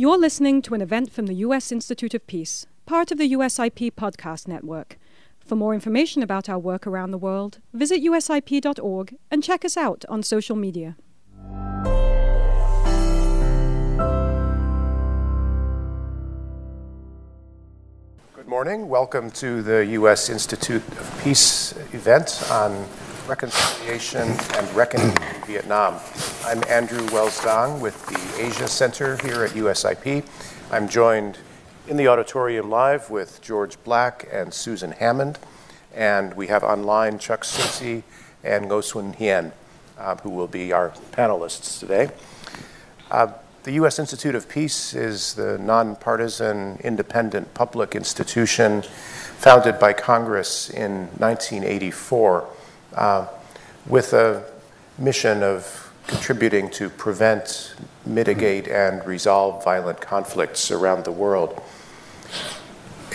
You're listening to an event from the U.S. Institute of Peace, part of the USIP podcast network. For more information about our work around the world, visit usip.org and check us out on social media. Good morning. Welcome to the U.S. Institute of Peace event on reconciliation and reckoning in Vietnam. I'm Andrew Wells Dang with the Asia Center here at USIP. I'm joined in the auditorium live with George Black and Susan Hammond, and we have online Chuck Searcy and Ngo Xuan Hien, uh, who will be our panelists today. Uh, the U.S. Institute of Peace is the nonpartisan, independent public institution founded by Congress in 1984 uh, with a mission of contributing to prevent, mitigate, and resolve violent conflicts around the world.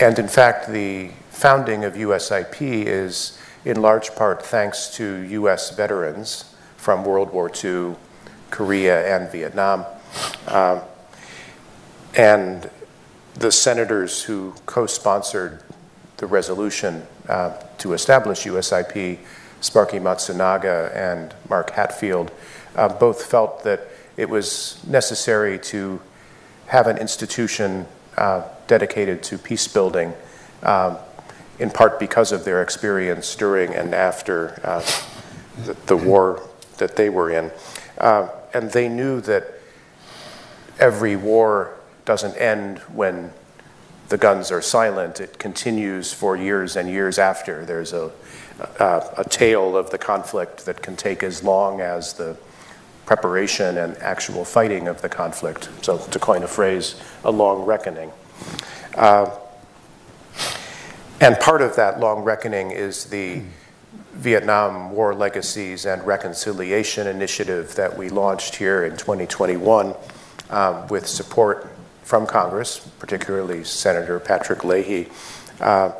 And in fact, the founding of USIP is in large part thanks to US veterans from World War II, Korea, and Vietnam. Um, and the senators who co sponsored the resolution uh, to establish USIP Sparky Matsunaga and Mark Hatfield uh, both felt that it was necessary to have an institution uh, dedicated to peace building, um, in part because of their experience during and after uh, the, the, war that they were in. Uh, and they knew that every war doesn't end when the guns are silent, it continues for years and years after. There's a uh, a tale of the conflict that can take as long as the preparation and actual fighting of the conflict. So, to coin a phrase, a long reckoning. Uh, and part of that long reckoning is the Vietnam War Legacies and Reconciliation Initiative that we launched here in 2021 um, with support from Congress, particularly Senator Patrick Leahy, uh,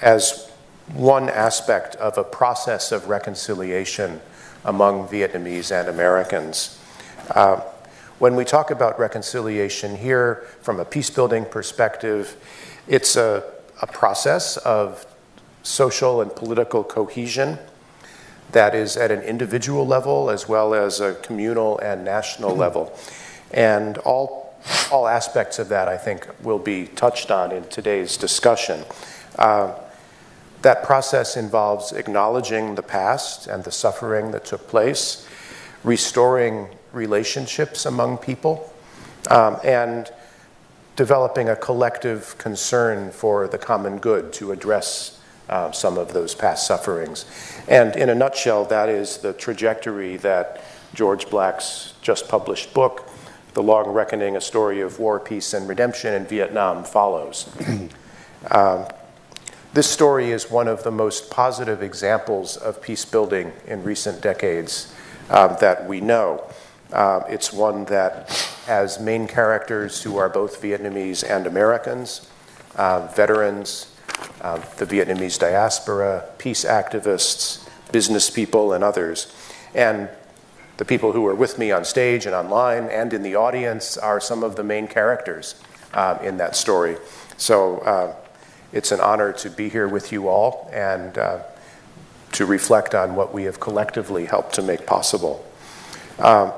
as one aspect of a process of reconciliation among Vietnamese and Americans. Uh, when we talk about reconciliation here from a peace building perspective, it's a, a process of social and political cohesion that is at an individual level as well as a communal and national level. And all, all aspects of that, I think, will be touched on in today's discussion. Uh, that process involves acknowledging the past and the suffering that took place, restoring relationships among people, um, and developing a collective concern for the common good to address uh, some of those past sufferings. And in a nutshell, that is the trajectory that George Black's just published book, The Long Reckoning A Story of War, Peace, and Redemption in Vietnam, follows. um, this story is one of the most positive examples of peace building in recent decades um, that we know. Uh, it's one that has main characters who are both Vietnamese and Americans, uh, veterans, uh, the Vietnamese diaspora, peace activists, business people, and others. And the people who are with me on stage and online and in the audience are some of the main characters in that story. So uh, it's an honor to be here with you all and uh, to reflect on what we have collectively helped to make possible. Um,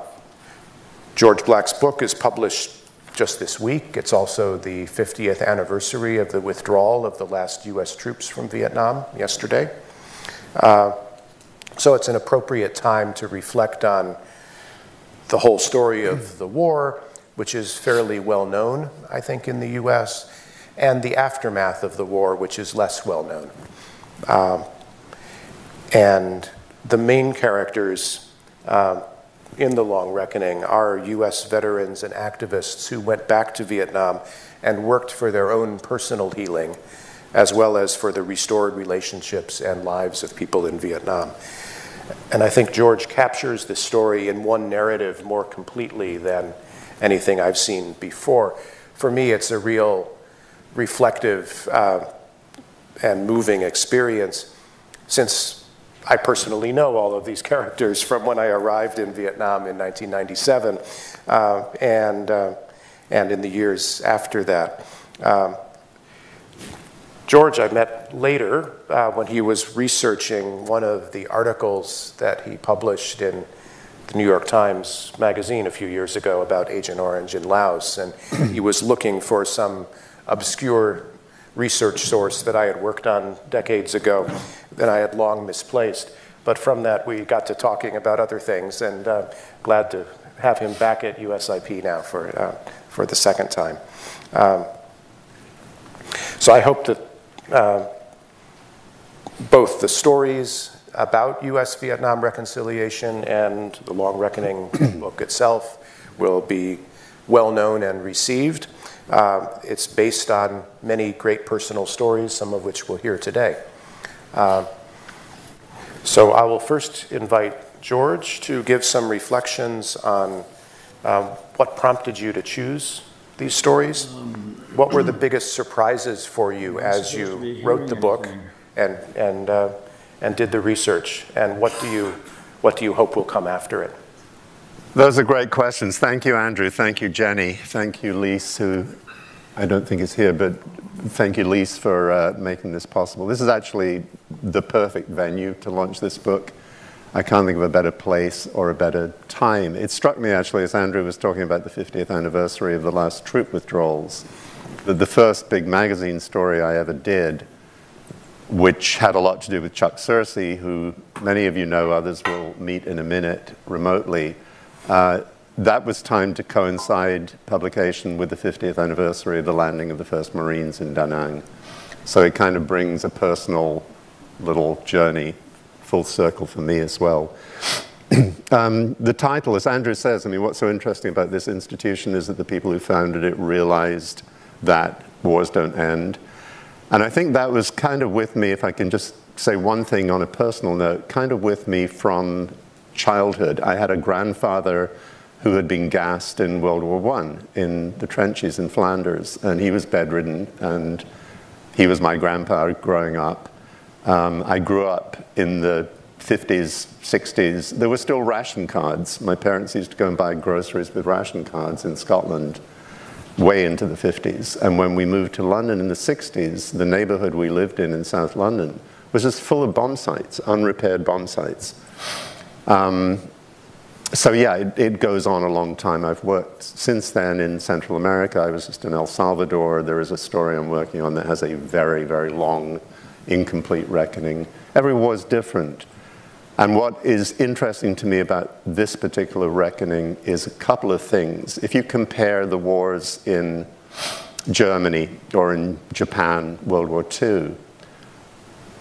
George Black's book is published just this week. It's also the 50th anniversary of the withdrawal of the last US troops from Vietnam yesterday. Uh, so it's an appropriate time to reflect on the whole story of the war, which is fairly well known, I think, in the US, and the aftermath of the war, which is less well known. Um, and the main characters uh, in the Long Reckoning are US veterans and activists who went back to Vietnam and worked for their own personal healing, as well as for the restored relationships and lives of people in Vietnam. And I think George captures the story in one narrative more completely than anything I've seen before. For me, it's a real reflective uh, and moving experience since I personally know all of these characters from when I arrived in Vietnam in 1997. Uh, and, uh, and in the years after that. Um, George, I met later uh, when he was researching one of the articles that he published in the New York Times magazine a few years ago about Agent Orange in Laos. And he was looking for some obscure research source that I had worked on decades ago that I had long misplaced. But from that, we got to talking about other things, and uh, glad to have him back at USIP now for, uh, for the second time. Um, so I hope that uh, both the stories about U.S. Vietnam reconciliation and the Long Reckoning book itself will be well known and received. Uh, it's based on many great personal stories, some of which we'll hear today. Uh, so I will first invite George to give some reflections on um, what prompted you to choose these stories. Um, what were the biggest surprises for you as you wrote the book and, and, uh, and did the research? And what do, you, what do you hope will come after it? Those are great questions. Thank you, Andrew. Thank you, Jenny. Thank you, Lise, who I don't think is here, but thank you, Lise, for uh, making this possible. This is actually the perfect venue to launch this book. I can't think of a better place or a better time. It struck me actually as Andrew was talking about the 50th anniversary of the last troop withdrawals, that the first big magazine story I ever did, which had a lot to do with Chuck Searcy, who many of you know, others will meet in a minute remotely. Uh, that was timed to coincide publication with the 50th anniversary of the landing of the first Marines in Da Nang. So it kind of brings a personal little journey full circle for me as well. um, the title, as Andrew says, I mean, what's so interesting about this institution is that the people who founded it realized that wars don't end. And I think that was kind of with me, if I can just say one thing on a personal note, kind of with me from childhood. I had a grandfather who had been gassed in World War I in the trenches in Flanders, and he was bedridden, and he was my grandpa growing up. Um, I grew up in the 50s, 60s. There were still ration cards. My parents used to go and buy groceries with ration cards in Scotland way into the 50s. And when we moved to London in the 60s, the neighborhood we lived in in South London was just full of bomb sites, unrepaired bomb sites. Um, so yeah, it, it, goes on a long time. I've worked since then in Central America. I was just in El Salvador. There is a story I'm working on that has a very, very long incomplete reckoning. Every war is different. And what is interesting to me about this particular reckoning is a couple of things. If you compare the wars in Germany or in Japan, World War II,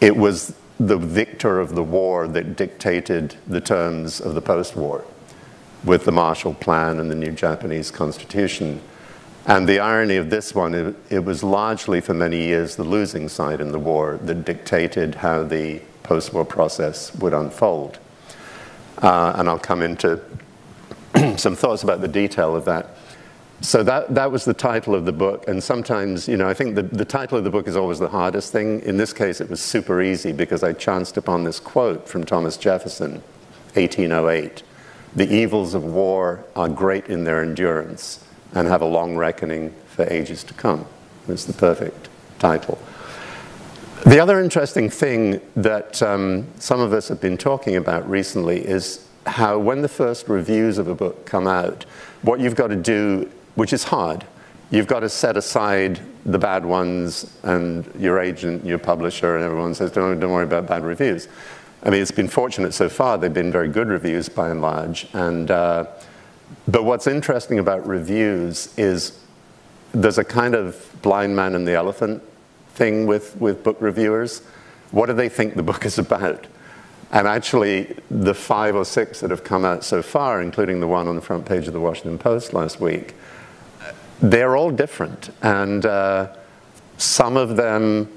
it was the victor of the war that dictated the terms of the post war with the Marshall Plan and the new Japanese Constitution. And the irony of this one, it, it, was largely for many years the losing side in the war that dictated how the post war process would unfold. Uh, and I'll come into some thoughts about the detail of that. So that, that was the title of the book. And sometimes, you know, I think the, the title of the book is always the hardest thing. In this case, it was super easy because I chanced upon this quote from Thomas Jefferson, 1808. The evils of war are great in their endurance and have a long reckoning for ages to come. It's the perfect title. The other interesting thing that um, some of us have been talking about recently is how when the first reviews of a book come out, what you've got to do, which is hard, you've got to set aside the bad ones and your agent, your publisher, and everyone says, don't, don't worry about bad reviews. I mean, it's been fortunate so far. They've been very good reviews by and large. And uh, but what's interesting about reviews is there's a kind of blind man and the elephant thing with, with book reviewers. What do they think the book is about? And actually, the five or six that have come out so far, including the one on the front page of the Washington Post last week, they're all different. And uh, some of them,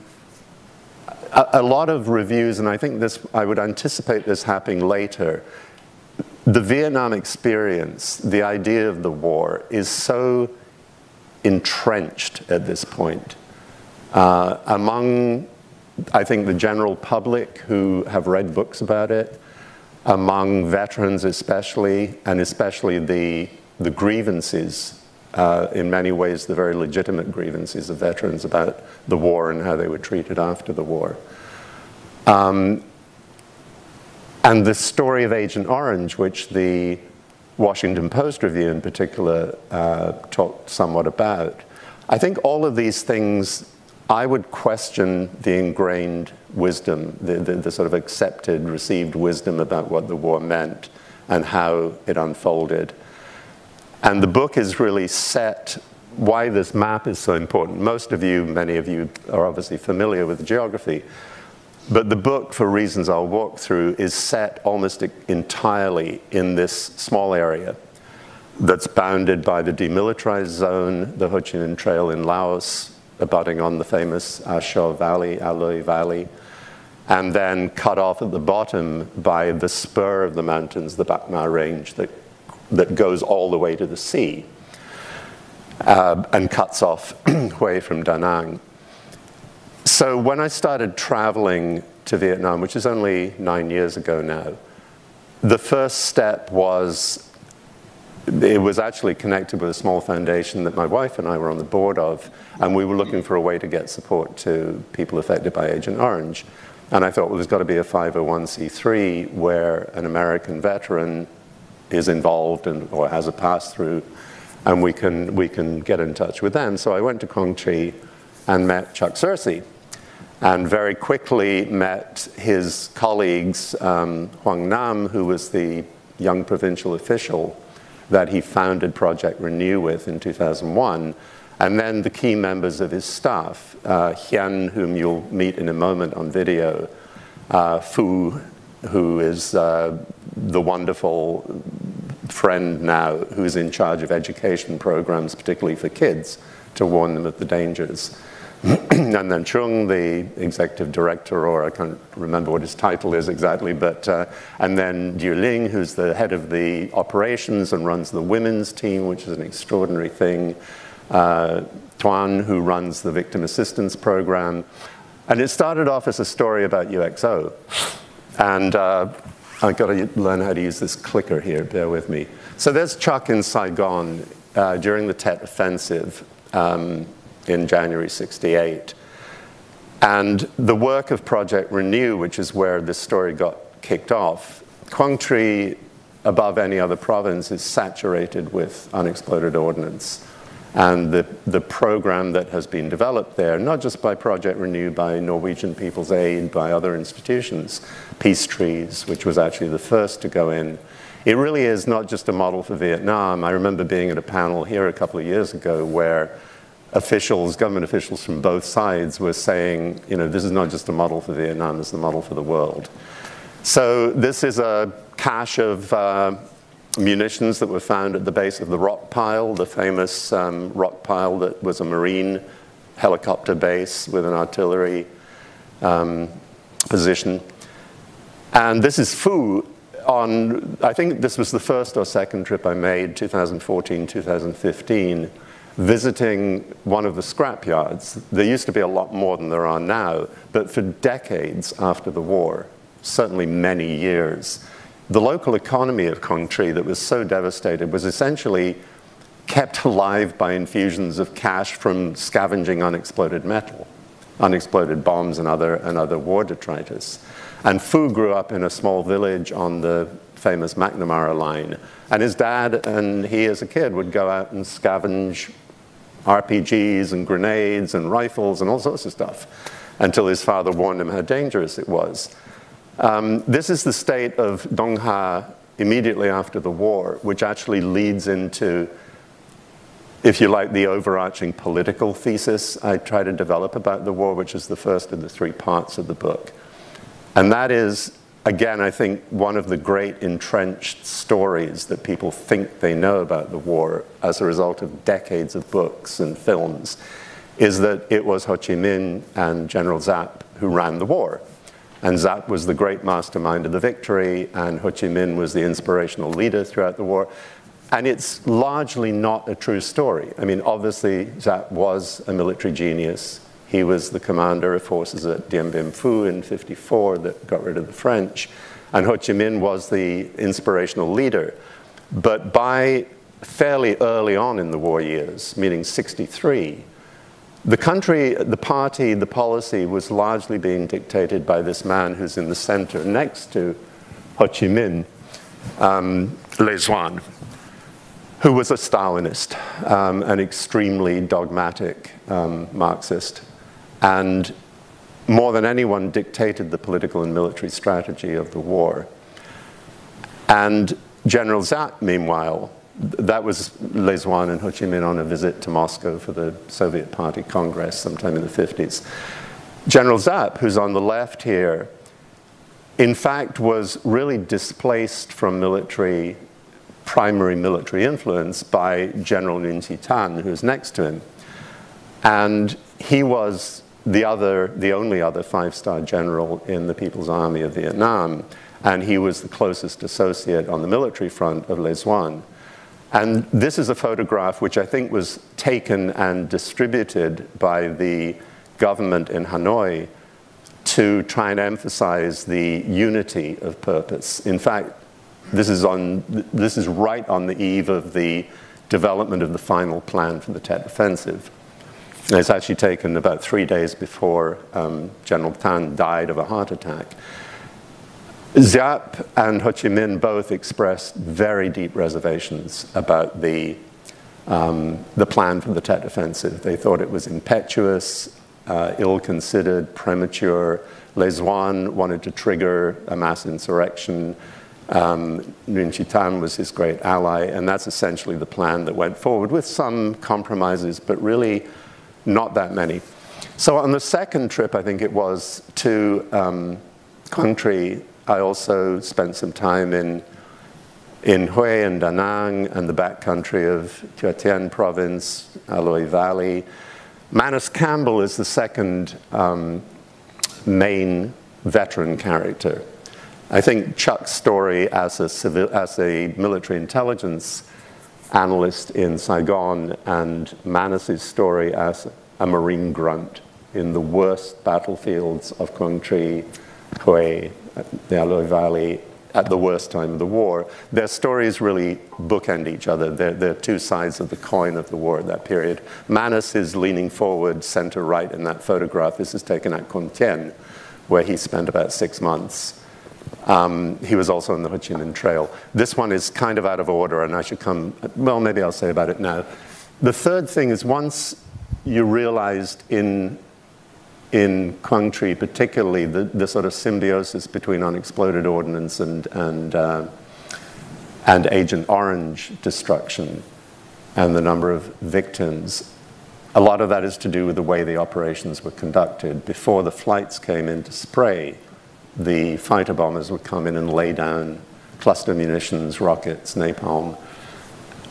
a, a lot of reviews, and I think this, I would anticipate this happening later, the Vietnam experience, the idea of the war, is so entrenched at this point. Uh, among, I think, the general public who have read books about it, among veterans especially, and especially the, the grievances uh, in many ways, the very legitimate grievances of veterans about the war and how they were treated after the war. Um, and the story of Agent Orange, which the Washington Post review in particular uh, talked somewhat about, I think all of these things, I would question the ingrained wisdom, the, the, the sort of accepted, received wisdom about what the war meant and how it unfolded. And the book is really set why this map is so important. Most of you, many of you, are obviously familiar with geography. But the book, for reasons I'll walk through, is set almost entirely in this small area that's bounded by the demilitarized zone, the Ho Chi Minh Trail in Laos, abutting on the famous A Shau Valley, Aloi Valley, and then cut off at the bottom by the spur of the mountains, the Bac Range, that that goes all the way to the sea uh, and cuts off away from Da Nang. So when I started traveling to Vietnam, which is only nine years ago now, the first step was it was actually connected with a small foundation that my wife and I were on the board of, and we were looking for a way to get support to people affected by Agent Orange. And I thought, well, there's got to be a 501c3 where an American veteran is involved and, or has a pass through, and we can, we can get in touch with them. So I went to Tri and met Chuck Searcy, and very quickly met his colleagues, um, Hoang Nam, who was the young provincial official that he founded Project Renew with in 2001, and then the key members of his staff, uh, whom you'll meet in a moment on video, uh, Fu, who is uh, the wonderful friend now who's in charge of education programs, particularly for kids, to warn them of the dangers. and then Chung, the executive director, or I can't remember what his title is exactly, but, uh, and then Yu Ling, who's the head of the operations and runs the women's team, which is an extraordinary thing. Uh, Tuan, who runs the victim assistance program. And it started off as a story about UXO. And uh, I've got to learn how to use this clicker here, bear with me. So there's Chuck in Saigon uh, during the Tet Offensive um, in January 68. And the work of Project Renew, which is where this story got kicked off, Quang Tri, above any other province, is saturated with unexploded ordnance and the, the program that has been developed there, not just by Project Renew, by Norwegian People's Aid, by other institutions, Peace Trees, which was actually the first to go in. It really is not just a model for Vietnam. I remember being at a panel here a couple of years ago where officials, government officials from both sides were saying, you know, this is not just a model for Vietnam, this is a model for the world. So this is a cache of uh, munitions that were found at the base of the rock pile, the famous um, rock pile that was a Marine helicopter base with an artillery um, position. And this is Fu on, I think this was the first or second trip I made, 2014, 2015, visiting one of the scrap yards. There used to be a lot more than there are now, but for decades after the war, certainly many years, the local economy of Tri that was so devastated was essentially kept alive by infusions of cash from scavenging unexploded metal, unexploded bombs and other, and other war detritus. And Fu grew up in a small village on the famous McNamara line. And his dad and he as a kid would go out and scavenge RPGs and grenades and rifles and all sorts of stuff until his father warned him how dangerous it was. Um, this is the state of Dong Ha immediately after the war, which actually leads into, if you like, the overarching political thesis I try to develop about the war, which is the first of the three parts of the book. And that is, again, I think one of the great entrenched stories that people think they know about the war as a result of decades of books and films is that it was Ho Chi Minh and General Giap who ran the war. And Giap was the great mastermind of the victory, and Ho Chi Minh was the inspirational leader throughout the war. And it's largely not a true story. I mean, obviously, Giap was a military genius. He was the commander of forces at Dien Bien Phu in 54 that got rid of the French. And Ho Chi Minh was the inspirational leader. But by fairly early on in the war years, meaning 63, the country, the party, the policy was largely being dictated by this man who's in the center next to Ho Chi Minh, um, Le Duan, who was a Stalinist, um, an extremely dogmatic um, Marxist, and more than anyone dictated the political and military strategy of the war. And General Giap, meanwhile, that was Le Duan and Ho Chi Minh on a visit to Moscow for the Soviet Party Congress sometime in the 50s. General Giap, who's on the left here, in fact was really displaced from military, primary military influence by General Chi Thanh, who's next to him. And he was the other, the only other five-star general in the People's Army of Vietnam, and he was the closest associate on the military front of Le Duan. And this is a photograph which I think was taken and distributed by the government in Hanoi to try and emphasize the unity of purpose. In fact, this is, on, this is right on the eve of the development of the final plan for the Tet Offensive. And it's actually taken about three days before um, General Thanh died of a heart attack. Giap and Ho Chi Minh both expressed very deep reservations about the, um, the plan for the Tet Offensive. They thought it was impetuous, uh, ill-considered, premature. Le Duan wanted to trigger a mass insurrection. Um, Nguyen Chi Thanh was his great ally, and that's essentially the plan that went forward with some compromises, but really not that many. So on the second trip, I think it was, to um, country I also spent some time in, in Hue and Da Nang and the backcountry of Thien province, Aloi Valley. Manus Campbell is the second um, main veteran character. I think Chuck's story as a, civil, as a military intelligence analyst in Saigon and Manus's story as a Marine grunt in the worst battlefields of Quang Tri, Hue, the Aloi Valley at the worst time of the war. Their stories really bookend each other. They're, they're, two sides of the coin of the war at that period. Manus is leaning forward, center right in that photograph. This is taken at Con Thien, where he spent about six months. Um, he was also on the Ho Chi Minh Trail. This one is kind of out of order, and I should come, well, maybe I'll say about it now. The third thing is once you realized in in Quang Tri, particularly the, the sort of symbiosis between unexploded ordnance and, and, uh, and Agent Orange destruction and the number of victims. A lot of that is to do with the way the operations were conducted. Before the flights came in to spray, the fighter bombers would come in and lay down cluster munitions, rockets, napalm.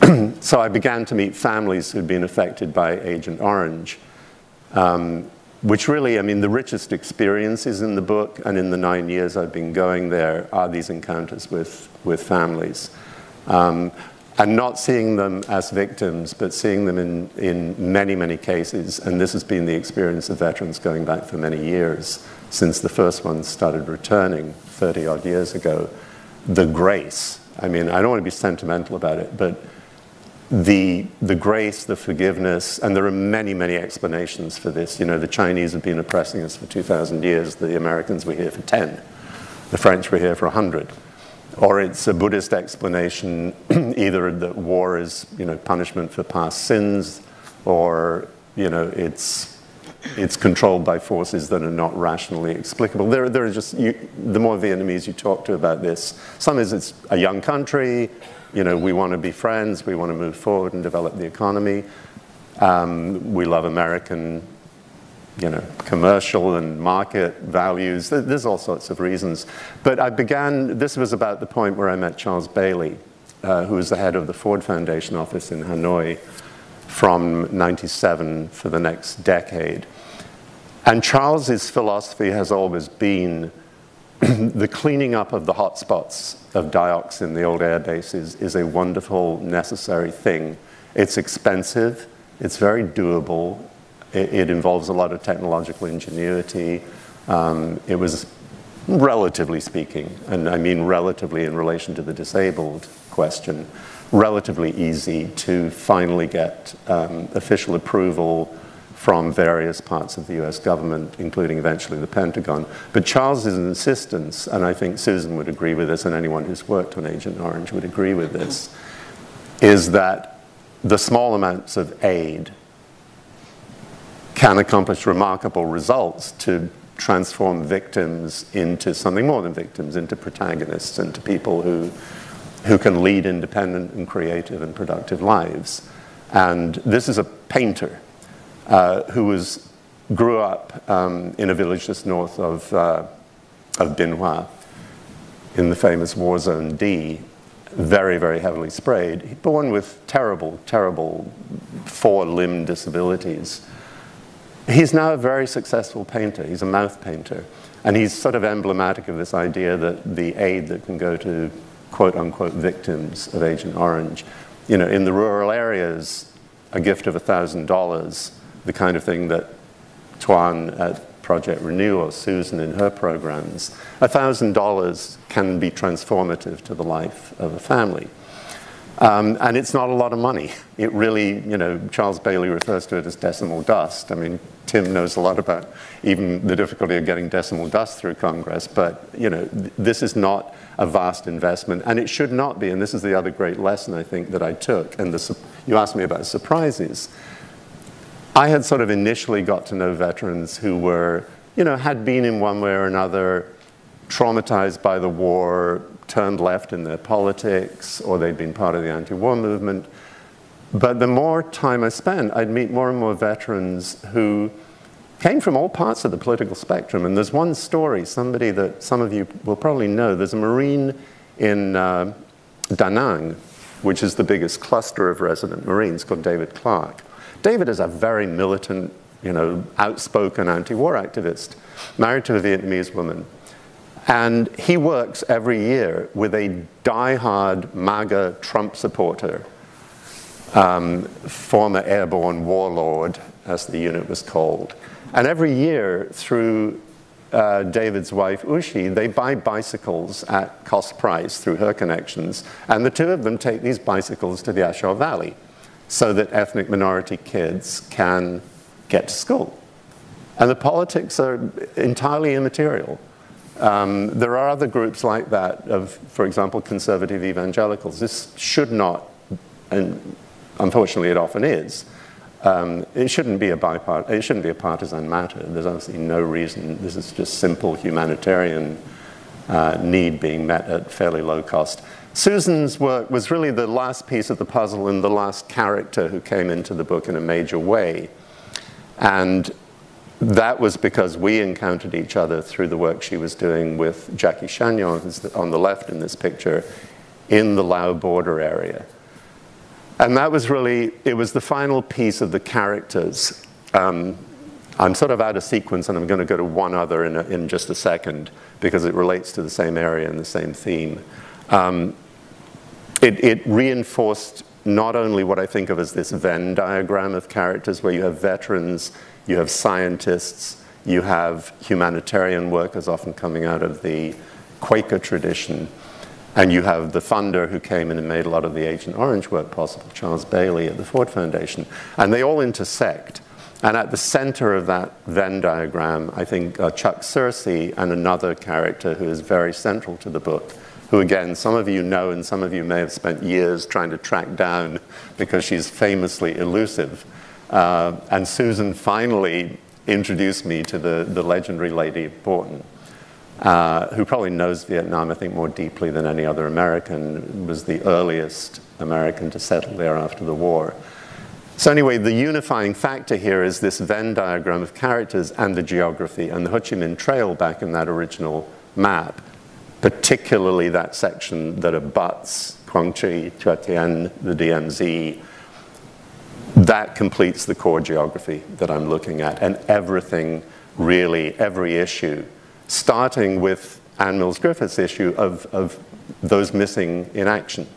so I began to meet families who'd been affected by Agent Orange. Um, which really, I mean, the richest experiences in the book and in the nine years I've been going there are these encounters with, with families. Um, and not seeing them as victims, but seeing them in, in many, many cases. And this has been the experience of veterans going back for many years, since the first ones started returning 30 odd years ago. The grace, I mean, I don't want to be sentimental about it, but the, the grace, the forgiveness, and there are many, many explanations for this. You know, the Chinese have been oppressing us for 2,000 years, the Americans were here for 10, the French were here for 100. Or it's a Buddhist explanation, either that war is, you know, punishment for past sins, or, you know, it's, it's controlled by forces that are not rationally explicable. There, there are just, you, the more Vietnamese you talk to about this, some is it's a young country, you know, we want to be friends, we want to move forward and develop the economy. Um, we love American, you know, commercial and market values. There's all sorts of reasons. But I began, this was about the point where I met Charles Bailey, uh, who was the head of the Ford Foundation office in Hanoi from 97 for the next decade. And Charles's philosophy has always been the cleaning up of the hotspots of dioxin in the old air bases is a wonderful, necessary thing. It's expensive, it's very doable, it, it involves a lot of technological ingenuity. Um, it was, relatively speaking, and I mean relatively in relation to the disabled question, relatively easy to finally get um, official approval from various parts of the US government, including eventually the Pentagon. But Charles's insistence, and I think Susan would agree with this, and anyone who's worked on Agent Orange would agree with this, is that the small amounts of aid can accomplish remarkable results to transform victims into something more than victims, into protagonists, into people who, who can lead independent and creative and productive lives. And this is a painter uh, who was, grew up um, in a village just north of, uh, of Bien Hoa in the famous war zone D, very, very heavily sprayed, born with terrible, terrible four limb disabilities He's now a very successful painter. He's a mouth painter. And he's sort of emblematic of this idea that the aid that can go to quote unquote victims of Agent Orange, you know, in the rural areas, a gift of $1,000, the kind of thing that Tuan at Project Renew or Susan in her programs, $1,000 can be transformative to the life of a family. Um, and it's not a lot of money. It really, you know, Charles Bailey refers to it as decimal dust. I mean, Tim knows a lot about even the difficulty of getting decimal dust through Congress, but, you know, th this is not a vast investment, and it should not be. And this is the other great lesson I think that I took. And the, you asked me about surprises. I had sort of initially got to know veterans who were, you know, had been in one way or another traumatized by the war, turned left in their politics or they'd been part of the anti-war movement. But the more time I spent, I'd meet more and more veterans who came from all parts of the political spectrum. And there's one story, somebody that some of you will probably know. There's a Marine in uh, Da Nang, which is the biggest cluster of resident Marines, called David Clark. David is a very militant, you know, outspoken anti-war activist, married to a Vietnamese woman. And he works every year with a die-hard MAGA Trump supporter, um, former airborne warlord, as the unit was called. And every year, through uh, David's wife, Ushi, they buy bicycles at cost price through her connections. And the two of them take these bicycles to the A Shau Valley so that ethnic minority kids can get to school. And the politics are entirely immaterial. Um, there are other groups like that of, for example, conservative evangelicals. This should not, and unfortunately it often is, um, it shouldn't be a bipart- it shouldn't be a partisan matter. There's obviously no reason. This is just simple humanitarian uh, need being met at fairly low cost. Susan's work was really the last piece of the puzzle and the last character who came into the book in a major way. And that was because we encountered each other through the work she was doing with Jackie Chagnon, who's on the left in this picture, in the Lao border area. And that was really, it was the final piece of the characters. Um, I'm sort of out of sequence and I'm going to go to one other in, a, in just a second because it relates to the same area and the same theme. Um, it, it reinforced not only what I think of as this Venn diagram of characters where you have veterans you have scientists, you have humanitarian workers often coming out of the Quaker tradition, and you have the funder who came in and made a lot of the Agent Orange work possible, Charles Bailey at the Ford Foundation. And they all intersect. And at the center of that Venn diagram, I think uh, Chuck Searcy and another character who is very central to the book, who again, some of you know and some of you may have spent years trying to track down because she's famously elusive. Uh, and Susan finally introduced me to the, the legendary Lady Borton, uh, who probably knows Vietnam, I think, more deeply than any other American, was the earliest American to settle there after the war. So anyway, the unifying factor here is this Venn diagram of characters and the geography, and the Ho Chi Minh Trail back in that original map, particularly that section that abuts Tua Tien, the DMZ, that completes the core geography that I'm looking at. And everything, really, every issue, starting with Anne Mills Griffith's issue of, of those missing in action.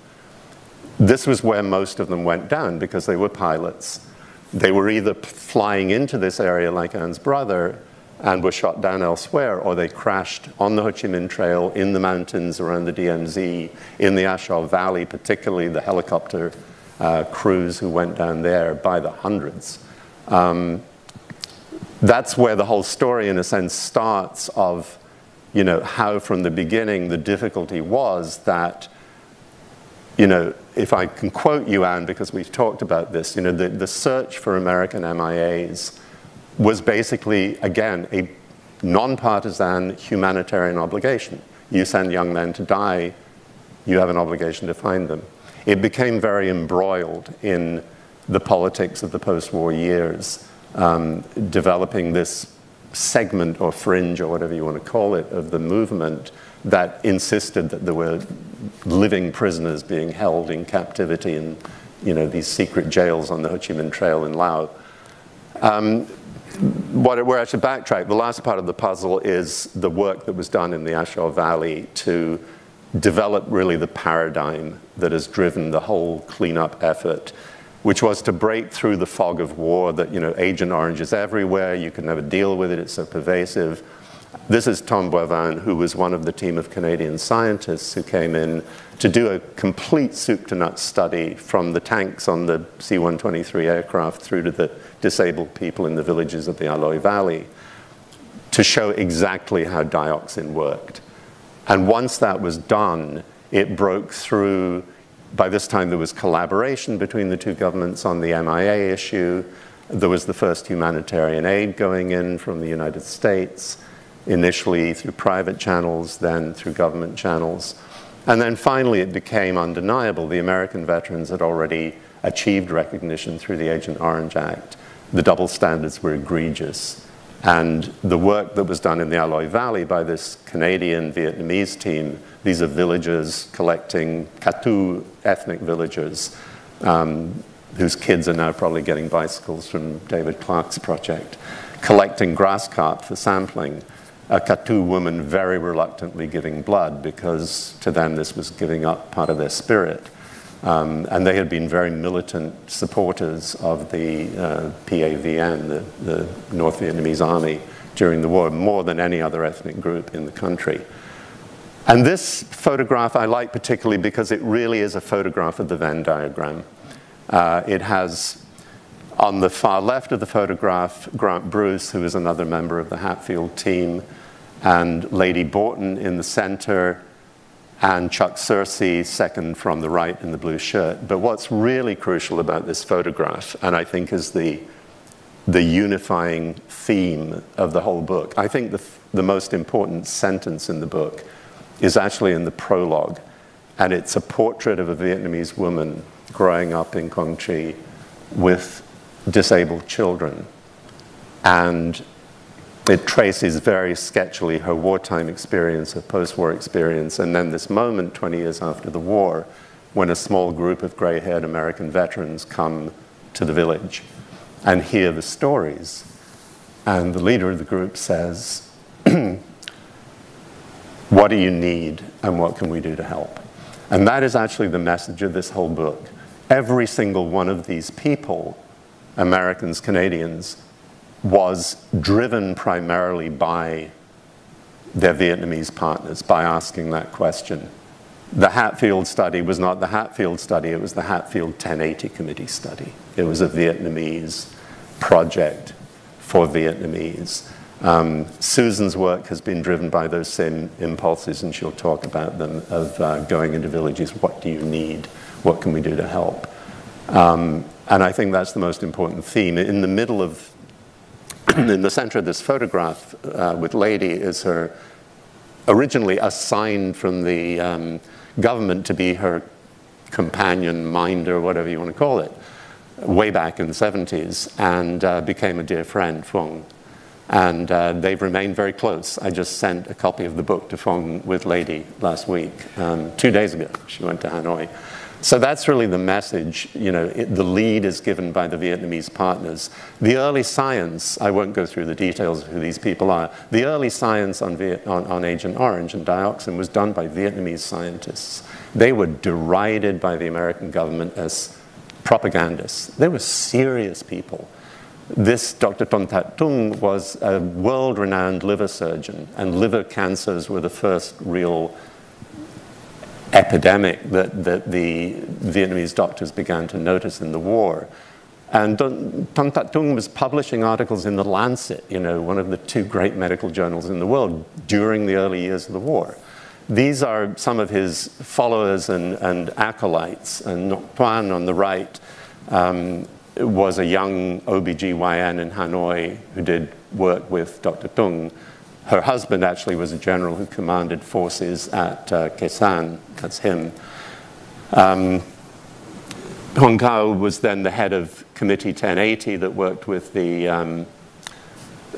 This was where most of them went down because they were pilots. They were either flying into this area like Anne's brother and were shot down elsewhere, or they crashed on the Ho Chi Minh Trail, in the mountains around the DMZ, in the A Shau Valley, particularly the helicopter uh, crews who went down there by the hundreds. Um, that's where the whole story, in a sense, starts of, you know, how from the beginning the difficulty was that, you know, if I can quote you, Anne, because we've talked about this, you know, the, the search for American MIAs was basically, again, a nonpartisan humanitarian obligation. You send young men to die, you have an obligation to find them. It became very embroiled in the politics of the post war years, um, developing this segment or fringe or whatever you want to call it of the movement that insisted that there were living prisoners being held in captivity in you know, these secret jails on the Ho Chi Minh Trail in Laos. Um, what, where I should backtrack, the last part of the puzzle is the work that was done in the A Shau Valley to develop really the paradigm that has driven the whole cleanup effort, which was to break through the fog of war that, you know, Agent Orange is everywhere, you can never deal with it, it's so pervasive. This is Tom Boivin, who was one of the team of Canadian scientists who came in to do a complete soup to nuts study from the tanks on the C 123 aircraft through to the disabled people in the villages of the A Valley to show exactly how dioxin worked. And once that was done, it broke through. By this time, there was collaboration between the two governments on the MIA issue. There was the first humanitarian aid going in from the United States, initially through private channels, then through government channels. And then finally, it became undeniable. The American veterans had already achieved recognition through the Agent Orange Act. The double standards were egregious. And the work that was done in the Aloi Valley by this Canadian Vietnamese team, these are villagers collecting Katu ethnic villagers um, whose kids are now probably getting bicycles from David Clark's project, collecting grass carp for sampling. A Katu woman very reluctantly giving blood because to them this was giving up part of their spirit. Um, and they had been very militant supporters of the uh, PAVN, the, the, North Vietnamese army, during the war, more than any other ethnic group in the country. And this photograph I like particularly because it really is a photograph of the Venn diagram. Uh, it has on the far left of the photograph Grant Bruce, who is another member of the Hatfield team, and Lady Borton in the center and Chuck Searcy second from the right in the blue shirt. But what's really crucial about this photograph, and I think is the, the unifying theme of the whole book, I think the, the most important sentence in the book is actually in the prologue. And it's a portrait of a Vietnamese woman growing up in Quang Tri with disabled children. And it traces very sketchily her wartime experience, her post war experience, and then this moment 20 years after the war when a small group of gray haired American veterans come to the village and hear the stories. And the leader of the group says, What do you need and what can we do to help? And that is actually the message of this whole book. Every single one of these people, Americans, Canadians, was driven primarily by their Vietnamese partners by asking that question. The Hatfield study was not the Hatfield study, it was the Hatfield 1080 Committee study. It was a Vietnamese project for Vietnamese. Um, Susan's work has been driven by those same impulses, and she'll talk about them of uh, going into villages. What do you need? What can we do to help? Um, and I think that's the most important theme. In the middle of in the center of this photograph uh, with Lady is her originally assigned from the um, government to be her companion, minder, whatever you want to call it, way back in the 70s, and uh, became a dear friend, Phuong. And uh, they've remained very close. I just sent a copy of the book to Phuong with Lady last week, um, two days ago. She went to Hanoi. So that's really the message. You know, it, the lead is given by the Vietnamese partners. The early science, I won't go through the details of who these people are. The early science on, Viet, on, on Agent Orange and dioxin was done by Vietnamese scientists. They were derided by the American government as propagandists. They were serious people. this Dr. Ton That Tung was a world renowned liver surgeon, and liver cancers were the first real epidemic that, that the Vietnamese doctors began to notice in the war. And Ton That Tung was publishing articles in The Lancet, you know, one of the two great medical journals in the world, during the early years of the war. These are some of his followers and, and acolytes. And Ngoc Toan on the right um, was a young OBGYN in Hanoi who did work with Dr. Tung. Her husband actually was a general who commanded forces at uh, Khe Sanh. That's him. Um, Hong Kao was then the head of Committee 1080 that worked with the, um,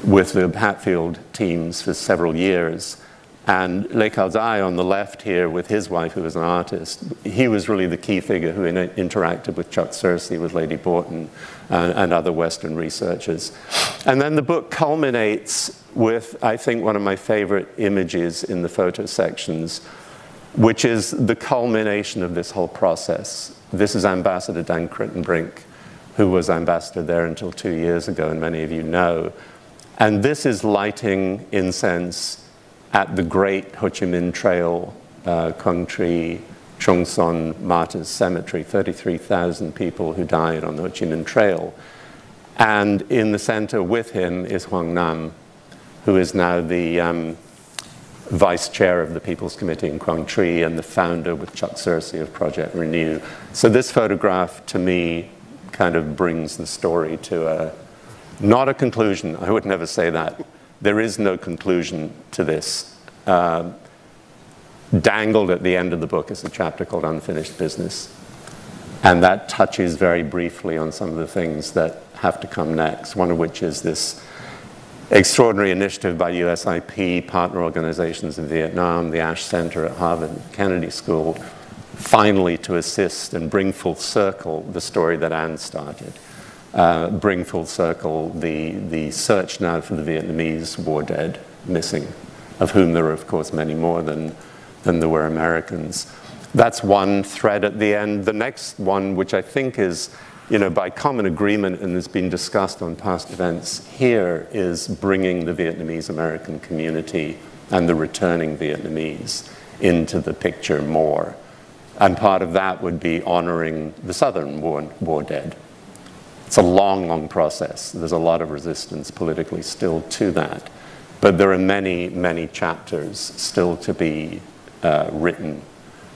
with the Hatfield teams for several years. And Le Zai on the left here with his wife, who was an artist, he was really the key figure who in interacted with Chuck Searcy, with Lady Borton, and, and other Western researchers. And then the book culminates with, I think, one of my favorite images in the photo sections, which is the culmination of this whole process. This is Ambassador Dan Kritenbrink, who was ambassador there until two years ago, and many of you know. And this is lighting incense at the great Ho Chi Minh Trail, uh, Quang Tri, Truong Son Martyrs Cemetery, 33,000 people who died on the Ho Chi Minh Trail. And in the center with him is Hoang Nam, who is now the um, vice chair of the People's Committee in Quang Tri and the founder with Chuck Searcy of Project Renew. So this photograph to me kind of brings the story to a, not a conclusion, I would never say that, there is no conclusion to this. Uh, dangled at the end of the book. Is a chapter called Unfinished Business. And that touches very briefly on some of the things that have to come next, one of which is this extraordinary initiative by USIP, partner organizations in Vietnam, the Ash Center at Harvard Kennedy School, finally to assist and bring full circle the story that Anne started. Uh, bring full circle the, the search now for the Vietnamese war dead missing, of whom there are, of course, many more than, than there were Americans. That's one thread at the end. The next one, which I think is, you know, by common agreement and has been discussed on past events here, is bringing the Vietnamese American community and the returning Vietnamese into the picture more. And part of that would be honoring the Southern war, war dead it's a long, long process. There's a lot of resistance politically still to that. But there are many, many chapters still to be uh, written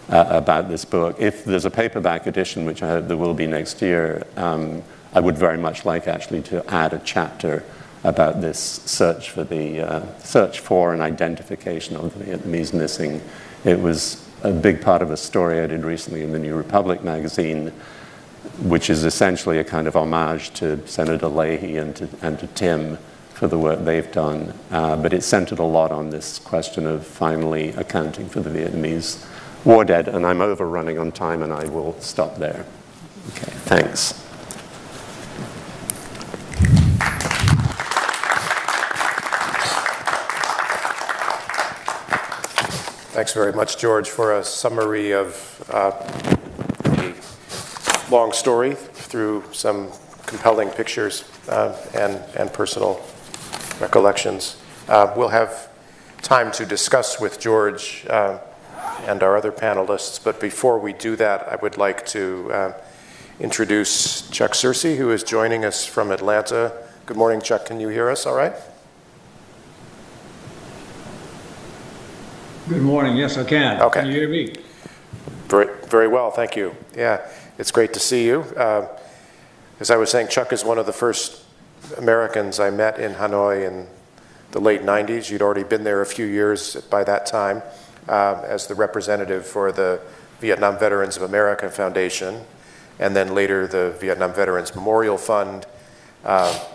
uh, about this book. If there's a paperback edition, which I hope there will be next year, um, I would very much like actually to add a chapter about this search for the uh, search for and identification of the Vietnamese missing. It was a big part of a story I did recently in the New Republic magazine which is essentially a kind of homage to Senator Leahy and to, and to Tim for the work they've done. Uh, but it centered a lot on this question of finally accounting for the Vietnamese war dead. And I'm overrunning on time, and I will stop there. Okay, thanks. Thanks very much, George, for a summary of uh, long story through some compelling pictures uh, and, and personal recollections. Uh, we'll have time to discuss with George uh, and our other panelists, but before we do that, I would like to uh, introduce Chuck Searcy, who is joining us from Atlanta. Good morning, Chuck. Can you hear us all right? Good morning. Yes, I can. Okay. Can you hear me? Very, very well, thank you. Yeah. It's great to see you. Uh, as I was saying, Chuck is one of the first Americans I met in Hanoi in the late 90s. You'd already been there a few years by that time uh, as the representative for the Vietnam Veterans of America Foundation, and then later the Vietnam Veterans Memorial Fund, uh,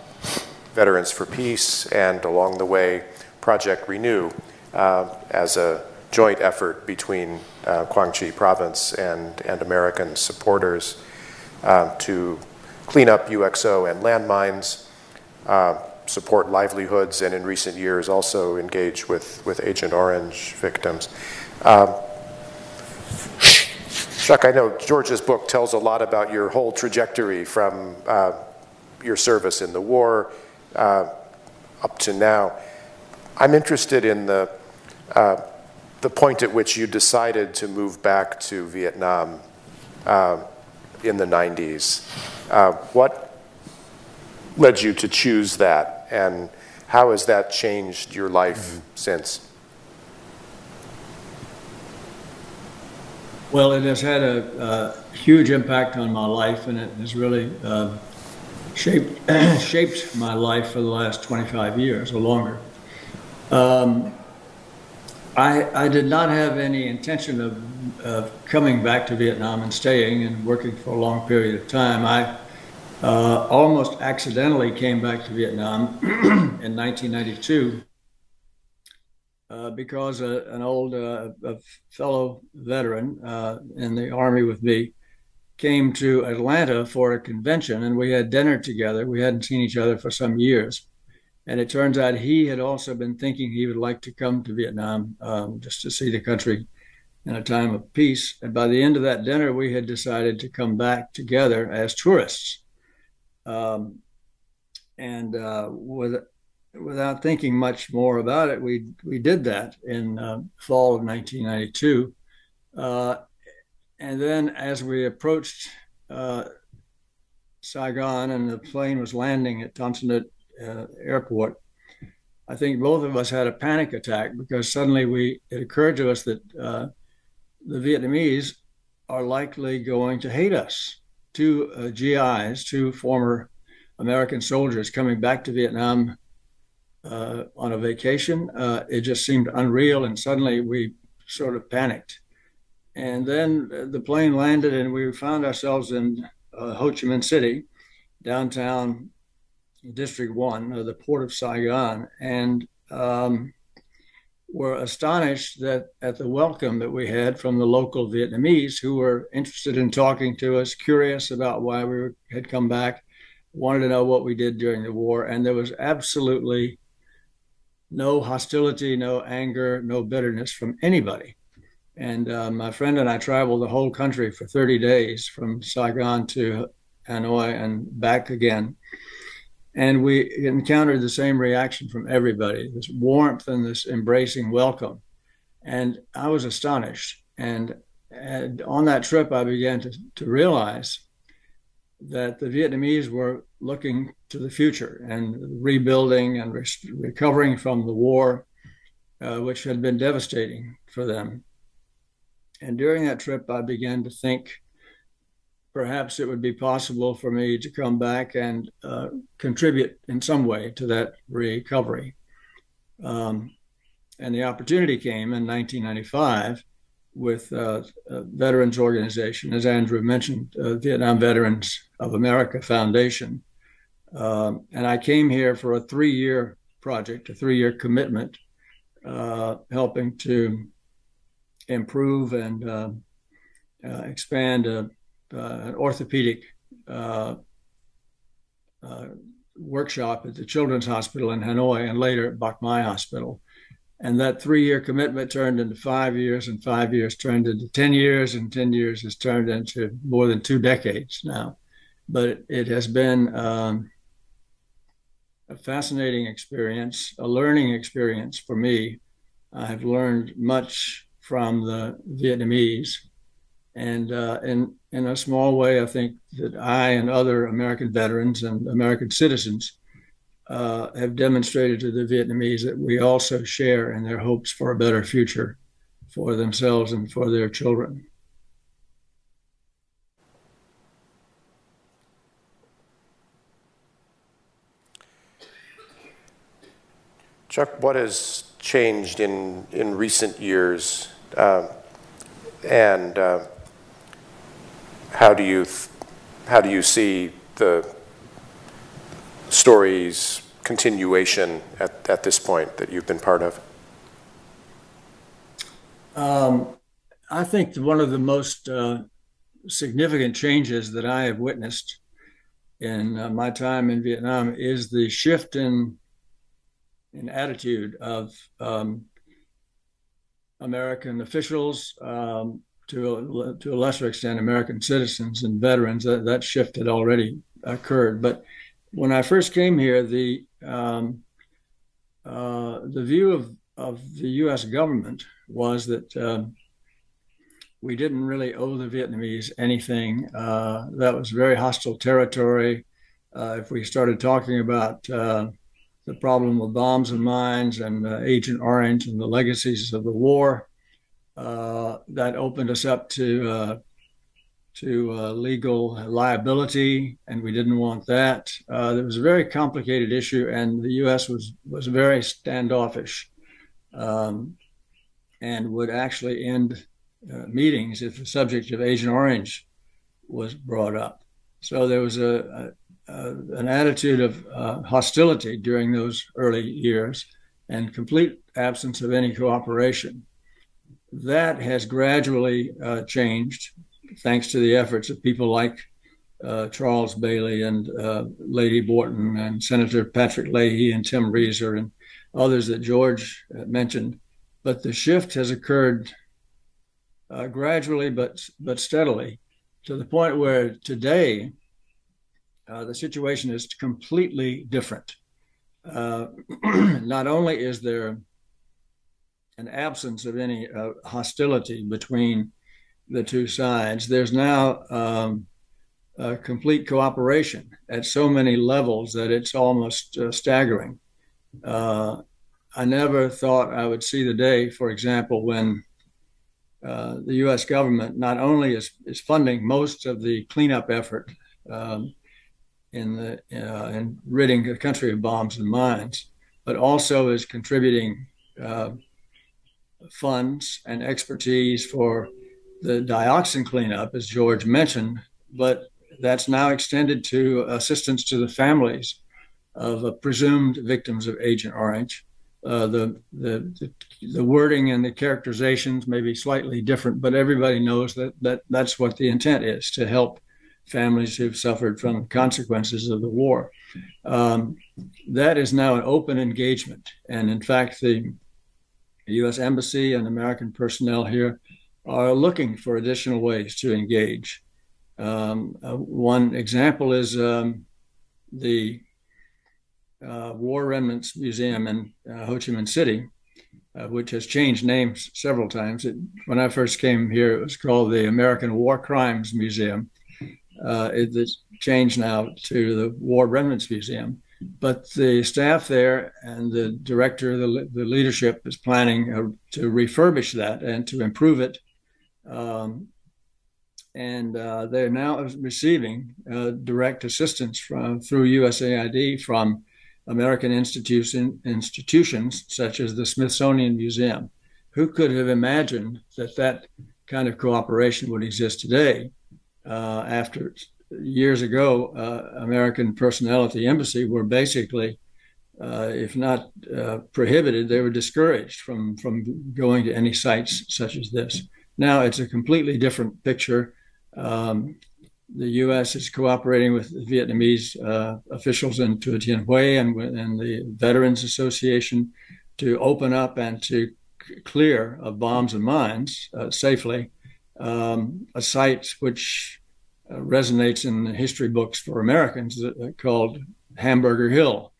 Veterans for Peace, and along the way, Project Renew uh, as a joint effort between uh, Quang Tri province and, and American supporters uh, to clean up UXO and landmines, support livelihoods, and in recent years also engage with, with Agent Orange victims. Um, Chuck, I know George's book tells a lot about your whole trajectory from uh, your service in the war uh, up to now. I'm interested in the, uh, the point at which you decided to move back to Vietnam uh, in the 90s. Uh, what led you to choose that, and how has that changed your life mm-hmm. since? Well, it has had a, a, huge impact on my life, and it has really uh, shaped shaped my life for the last 25 years or longer. Um, I, I did not have any intention of, of coming back to Vietnam and staying and working for a long period of time. I uh, almost accidentally came back to Vietnam in 1992 uh, because a, an old uh, a fellow veteran uh, in the army with me came to Atlanta for a convention, and we had dinner together. We hadn't seen each other for some years, and it turns out he had also been thinking he would like to come to Vietnam um, just to see the country in a time of peace. And by the end of that dinner, we had decided to come back together as tourists. Um, and uh, with without thinking much more about it, we we did that in uh, fall of 1992, uh, and then as we approached uh, Saigon and the plane was landing at Tan Son Nhut uh, Airport, I think both of us had a panic attack because suddenly we it occurred to us that uh, the Vietnamese are likely going to hate us. Two uh, GIs, two former American soldiers coming back to Vietnam uh, on a vacation. Uh, it just seemed unreal, and suddenly we sort of panicked. And then the plane landed, and we found ourselves in uh, Ho Chi Minh City, downtown District 1, uh, the port of Saigon, and um, were astonished that at the welcome that we had from the local Vietnamese who were interested in talking to us, curious about why we had come back, wanted to know what we did during the war, and there was absolutely no hostility, no anger, no bitterness from anybody. And uh, my friend and I traveled the whole country for 30 days from Saigon to Hanoi and back again. And we encountered the same reaction from everybody this warmth and this embracing welcome. And I was astonished. And, and on that trip, I began to, to realize that the Vietnamese were looking to the future and rebuilding and re- recovering from the war, uh, which had been devastating for them. And during that trip, I began to think perhaps it would be possible for me to come back and uh, contribute in some way to that recovery. Um, and the opportunity came in 1995 with uh, a veterans organization, as Andrew mentioned, uh, Vietnam Veterans of America Foundation. Um, and I came here for a three year project, a three year commitment, uh, helping to improve and uh, uh, expand a, Uh, an orthopedic uh, uh, workshop at the Children's Hospital in Hanoi and later at Bach Mai Hospital. And that three year commitment turned into five years, and five years turned into 10 years, and 10 years has turned into more than two decades now. But it, has been um, a fascinating experience, a learning experience for me. I have learned much from the Vietnamese. And uh, in, in a small way, I think that I and other American veterans and American citizens uh, have demonstrated to the Vietnamese that we also share in their hopes for a better future for themselves and for their children. Chuck, what has changed in, in recent years, uh, and uh, how do you how do you see the story's continuation at, at this point that you've been part of? Um, I think one of the most uh, significant changes that I have witnessed in uh, my time in Vietnam is the shift in in attitude of um, American officials um, to a, to a lesser extent American citizens and veterans. That, that shift had already occurred, but when I first came here, the um, uh, the view of of the U.S. government was that um, we didn't really owe the Vietnamese anything. Uh, that was very hostile territory. Uh, if we started talking about uh, the problem of bombs and mines and uh, Agent Orange and the legacies of the war, uh, that opened us up to uh, to legal liability, and we didn't want that. it was a very complicated issue, and the U.S. was was very standoffish, um, and would actually end uh, meetings if the subject of Agent Orange was brought up. So there was a, a, a an attitude of uh, hostility during those early years and complete absence of any cooperation. That has gradually uh, changed thanks to the efforts of people like uh, Charles Bailey and uh, Lady Borton and Senator Patrick Leahy and Tim Rieser and others that George uh, mentioned. But the shift has occurred uh, gradually but but steadily to the point where today uh, the situation is completely different. Not only is there an absence of any uh, hostility between the two sides, there's now um, complete cooperation at so many levels that it's almost uh, staggering. Uh, I never thought I would see the day, for example, when uh, the U.S. government not only is, is funding most of the cleanup effort um, in the uh, in ridding the country of bombs and mines, but also is contributing uh, funds and expertise for the dioxin cleanup, as George mentioned. But that's now extended to assistance to the families of presumed victims of Agent Orange uh, the, the, the wording and the characterizations may be slightly different, but everybody knows that, that that's what the intent is to help families who've suffered from consequences of the war. Um, that is now an open engagement, and in fact, the U.S. Embassy and American personnel here are looking for additional ways to engage. Um, uh, one example is um, the uh, War Remnants Museum in uh, Ho Chi Minh City, uh, which has changed names several times. It, when I first came here, it was called the American War Crimes Museum. Uh, it's changed now to the War Remnants Museum. But the staff there and the director, the, the leadership is planning uh, to refurbish that and to improve it. Um, and uh, they're now receiving direct assistance from through USAID from American institution, institutions such as the Smithsonian Museum. Who could have imagined that that kind of cooperation would exist today uh, after years ago, uh, American personnel at the embassy were basically, uh, if not uh, prohibited, they were discouraged from, from going to any sites such as this. Now it's a completely different picture. Um, the U.S. is cooperating with Vietnamese uh, officials in Thua Thien Hue and, and the Veterans Association to open up and to clear of bombs and mines uh, safely um, a site which uh, resonates in the history books for Americans uh, called Hamburger Hill.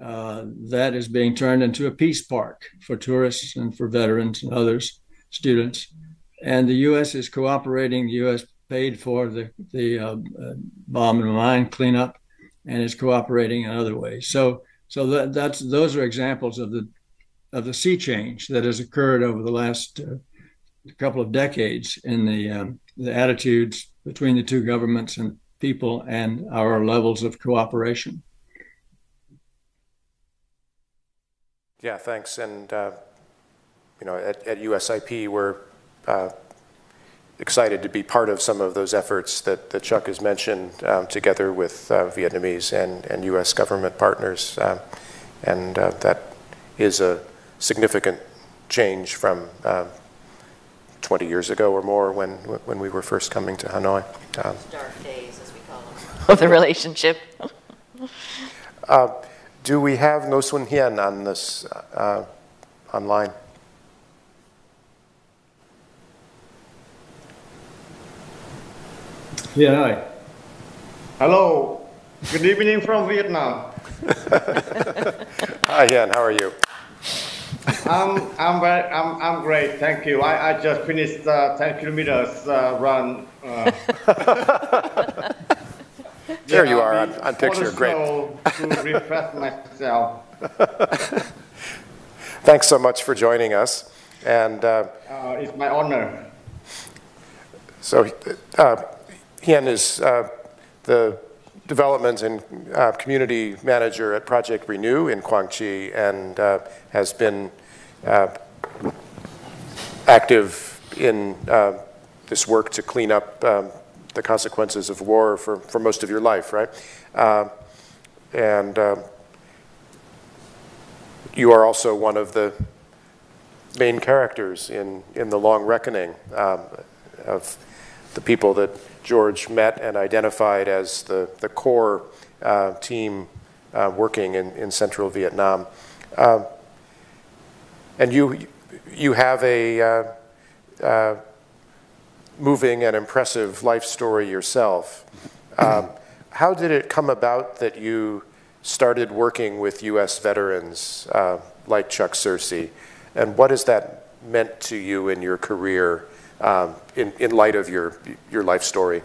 Uh, that is being turned into a peace park for tourists and for veterans and others, students. And the U.S. is cooperating. The U.S paid for the the uh, bomb and mine cleanup, and is cooperating in other ways. So so that that's those are examples of the of the sea change that has occurred over the last uh, couple of decades in the um, the attitudes between the two governments and people and our levels of cooperation. Yeah, thanks. And uh, you know, at, at USIP, we're uh, excited to be part of some of those efforts that, that Chuck has mentioned um, together with uh, Vietnamese and, and U.S. government partners. Um, and uh, that is a significant change from uh, 20 years ago or more when, when we were first coming to Hanoi. Um, dark days, as we call them, of the relationship. Uh, do we have Ngo Xuan Hien on this uh, online? Yeah, hi. Hello, Good evening from Vietnam. Hi, Hien. How are you? I'm, I'm, very, I'm, I'm great. Thank you. I, I just finished uh, 10 kilometers uh, run. Uh, There yeah, you are on, on picture. Great. To refresh myself. Thanks so much for joining us. And uh, Uh, it's my honor. so uh, Hien is uh, the development and uh, community manager at Project Renew in Quang Tri and uh, has been uh, active in uh, this work to clean up um, the consequences of war for, for most of your life, right? Uh, and you are also one of the main characters in, in the long reckoning um, of the people that George met and identified as the, the core uh, team uh, working in, in central Vietnam. Um, and you, you have a uh, uh, moving and impressive life story yourself. Um, how did it come about that you started working with U.S. veterans uh, like Chuck Searcy? And what has that meant to you in your career in, in light of your, your life story?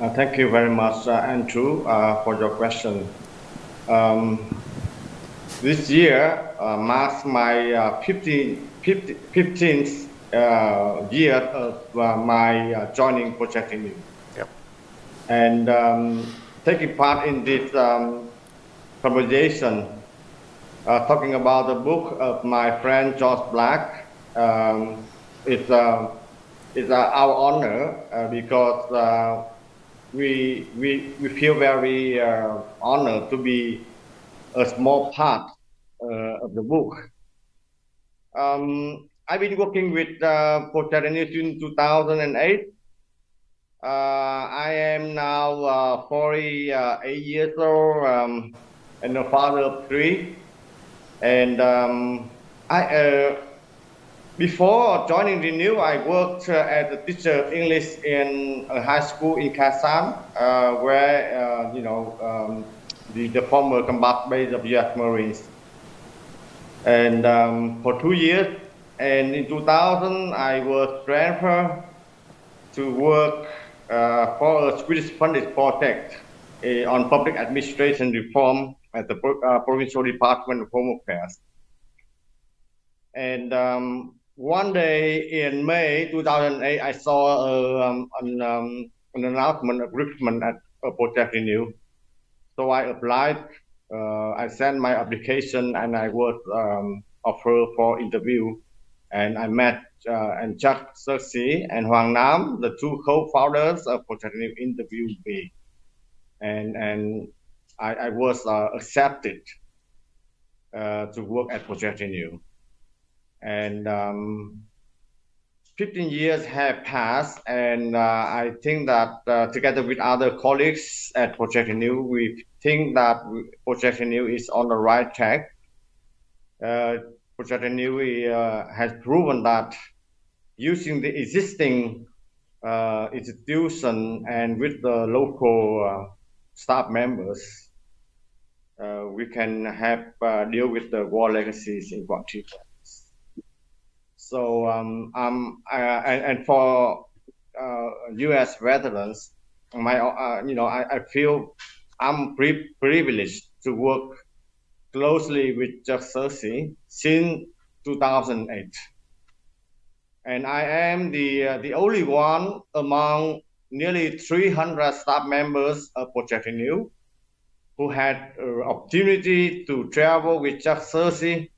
Uh, thank you very much, uh, Andrew, uh, for your question. Um, this year uh, marks my uh, 15, 15th uh, year of uh, my uh, joining Project Renew. Yep. And um, taking part in this um, conversation, uh, talking about the book of my friend George Black, um, it's, uh, it's uh, our honor uh, because uh, we, we, we feel very uh, honored to be a small part of the book. Um, I've been working with uh, since 2008. Uh, I am now uh, 48 years old um, and a father of three. And um, I, before joining Renew, I worked uh, as a teacher of English in a high school in Khe Sanh, uh, where uh, you know um, the, the former combat base of U.S. Marines. And um, for two years, and in 2000, I was transferred to work uh, for a Swedish funded project uh, on public administration reform at the uh, Provincial Department of Home Affairs. And um, one day in May 2008, I saw a, um, an, um, an announcement of recruitment at uh, Project Renew. So I applied, uh, I sent my application, and I was um, offered for interview. And I met uh, and Chuck Searcy and Hoang Nam, the two co-founders of Project Renew, interviewed me. And, and I, I was uh, accepted uh, to work at Project Renew. And um, 15 years have passed, and uh, I think that uh, together with other colleagues at Project Renew, we think that Project Renew is on the right track. Uh, Project Renew uh, has proven that using the existing uh, institution and with the local uh, staff members, we can have deal with the war legacies in Trị. So um, um, and, for uh, U.S. veterans, my uh, you know I, I feel I'm pri- privileged to work closely with Chuck Searcy since 2008, and I am the uh, the only one among nearly 300 staff members of Project Renew who had uh, opportunity to travel with Chuck Searcy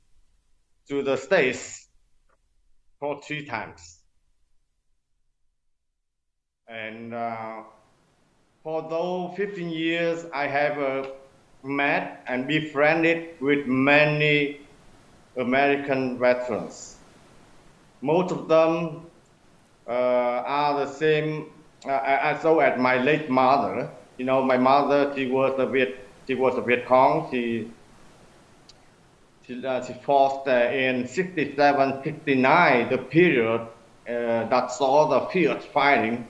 to the States for three times. And uh, for those 15 years, I have uh, met and befriended with many American veterans. Most of them uh, are the same uh, as so as my late mother. You know, my mother, she was a Viet, she was a Viet Cong. She uh, uh, in 67, 69, the period uh, that saw the fierce fighting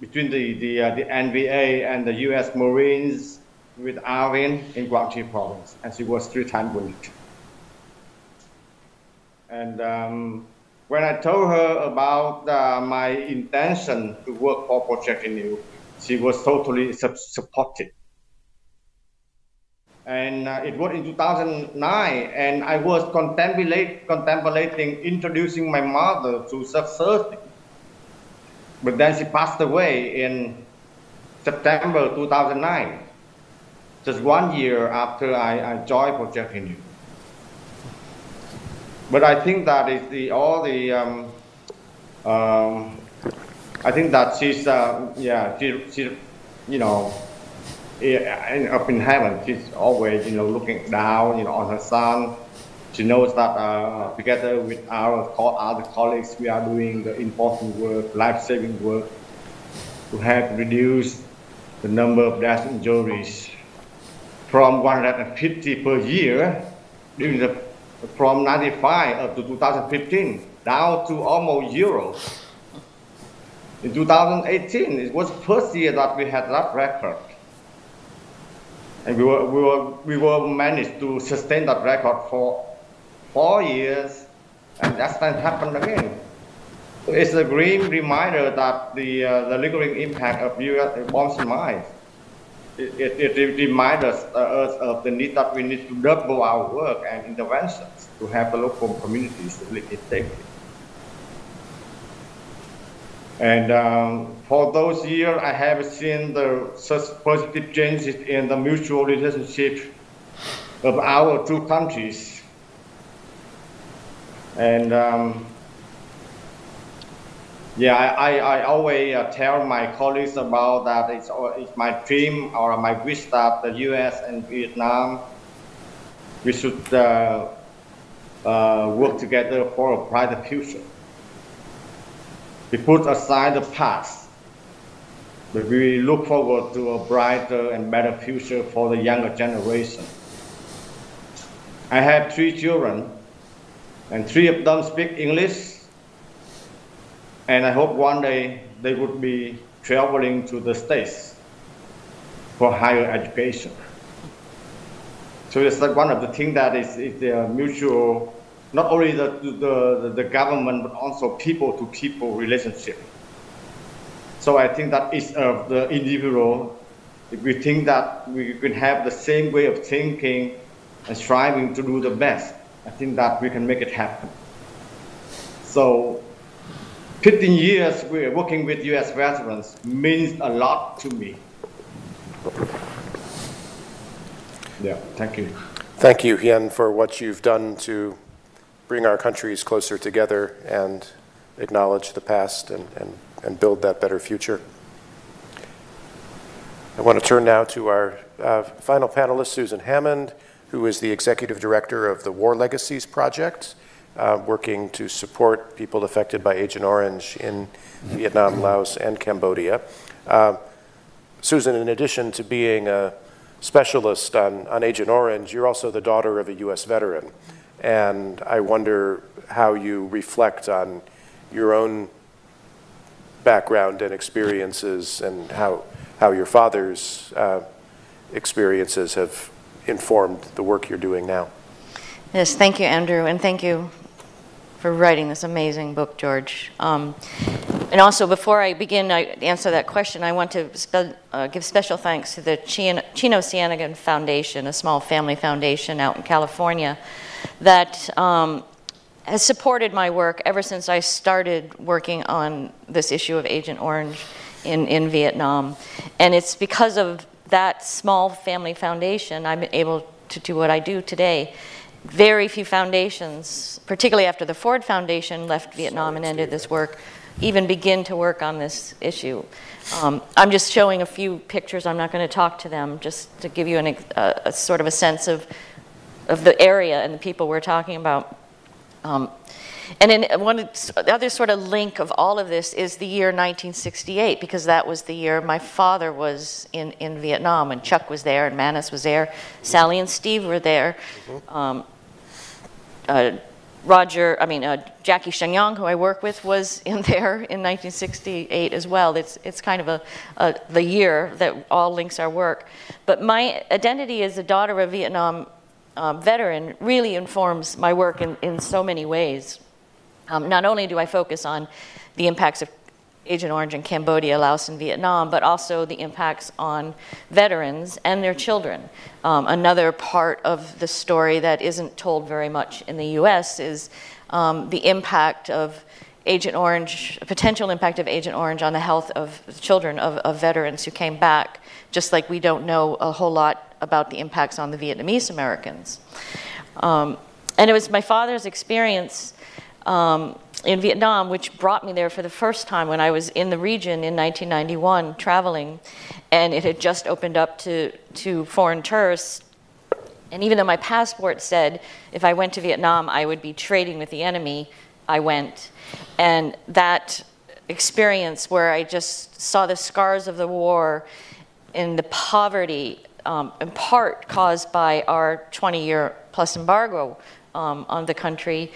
between the, the, uh, the NVA and the U.S. Marines with ARVN in Quang Tri province, and she was three times wounded. And um, when I told her about uh, my intention to work for Project Renew, she was totally supportive. And uh, it was in 2009, and I was contemplate, contemplating introducing my mother to such But then she passed away in September 2009, just one year after I, I joined Project Renew. But I think that is the all the um, um, I think that she's uh, yeah she, she you know up in heaven she's always you know looking down you know on her son. She knows that uh, together with our other colleagues we are doing the important work, life-saving work to help reduce the number of deaths and injuries from 150 per year during the from 95 up to 2015 down to almost zero. In 2018, it was the first year that we had that record. And we were, we were, we were managed to sustain that record for four years, and that time happened again. It's a grim reminder that the, uh, the lingering impact of U.S. bombs and mines it, it, it reminds us, uh, us of the need that we need to double our work and interventions to help the local communities really effective. And um, for those years, I have seen the such positive changes in the mutual relationship of our two countries. And um, yeah, I, I, I always uh, tell my colleagues about that. It's, it's my dream or my wish that the U.S. and Vietnam, we should uh, uh, work together for a brighter future. We put aside the past, but we look forward to a brighter and better future for the younger generation. I have three children, and three of them speak English and I hope one day they would be traveling to the States for higher education. So it's like one of the things that is, is mutual, not only the, the, the government, but also people to people relationship. So I think that of uh, the individual, if we think that we can have the same way of thinking and striving to do the best, I think that we can make it happen. So 15 years we're working with U.S. veterans means a lot to me. Yeah, thank you. Thank you, Hien, for what you've done to bring our countries closer together and acknowledge the past and, and, and build that better future. I want to turn now to our uh, final panelist, Susan Hammond, who is the Executive Director of the War Legacies Project uh, working to support people affected by Agent Orange in Vietnam, Laos, and Cambodia. Uh, Susan, in addition to being a specialist on, on Agent Orange, you're also the daughter of a U.S. veteran. And I wonder how you reflect on your own background and experiences and how, how your father's uh, experiences have informed the work you're doing now. Yes, thank you, Andrew, and thank you for writing this amazing book, George. Um, and also, before I begin, I answer that question, I want to spe uh, give special thanks to the Chino, Chino Foundation, a small family foundation out in California, that um, has supported my work ever since I started working on this issue of Agent Orange in, in Vietnam. And it's because of that small family foundation I'm able to do what I do today very few foundations, particularly after the Ford Foundation left Vietnam and ended this work, even begin to work on this issue. Um, I'm just showing a few pictures. I'm not going to talk to them, just to give you an, a, a, sort of a sense of, of the area and the people we're talking about. Um, and then one the other sort of link of all of this is the year 1968, because that was the year my father was in, in Vietnam, and Chuck was there, and Manus was there, Sally and Steve were there. Um, uh, Roger, I mean, uh, Jackie Chagnon, who I work with, was in there in 1968 as well. It's, it's kind of a, a, the year that all links our work. But my identity as a daughter of Vietnam um, veteran really informs my work in, in so many ways. Um, not only do I focus on the impacts of Agent Orange in Cambodia, Laos, and Vietnam, but also the impacts on veterans and their children. Um, another part of the story that isn't told very much in the US is um, the impact of Agent Orange, potential impact of Agent Orange on the health of children of, of veterans who came back, just like we don't know a whole lot about the impacts on the Vietnamese Americans. Um, and it was my father's experience um, in Vietnam, which brought me there for the first time when I was in the region in 1991 traveling, and it had just opened up to, to foreign tourists. And even though my passport said if I went to Vietnam, I would be trading with the enemy, I went. And that experience where I just saw the scars of the war and the poverty, um, in part caused by our 20 year plus embargo um, on the country,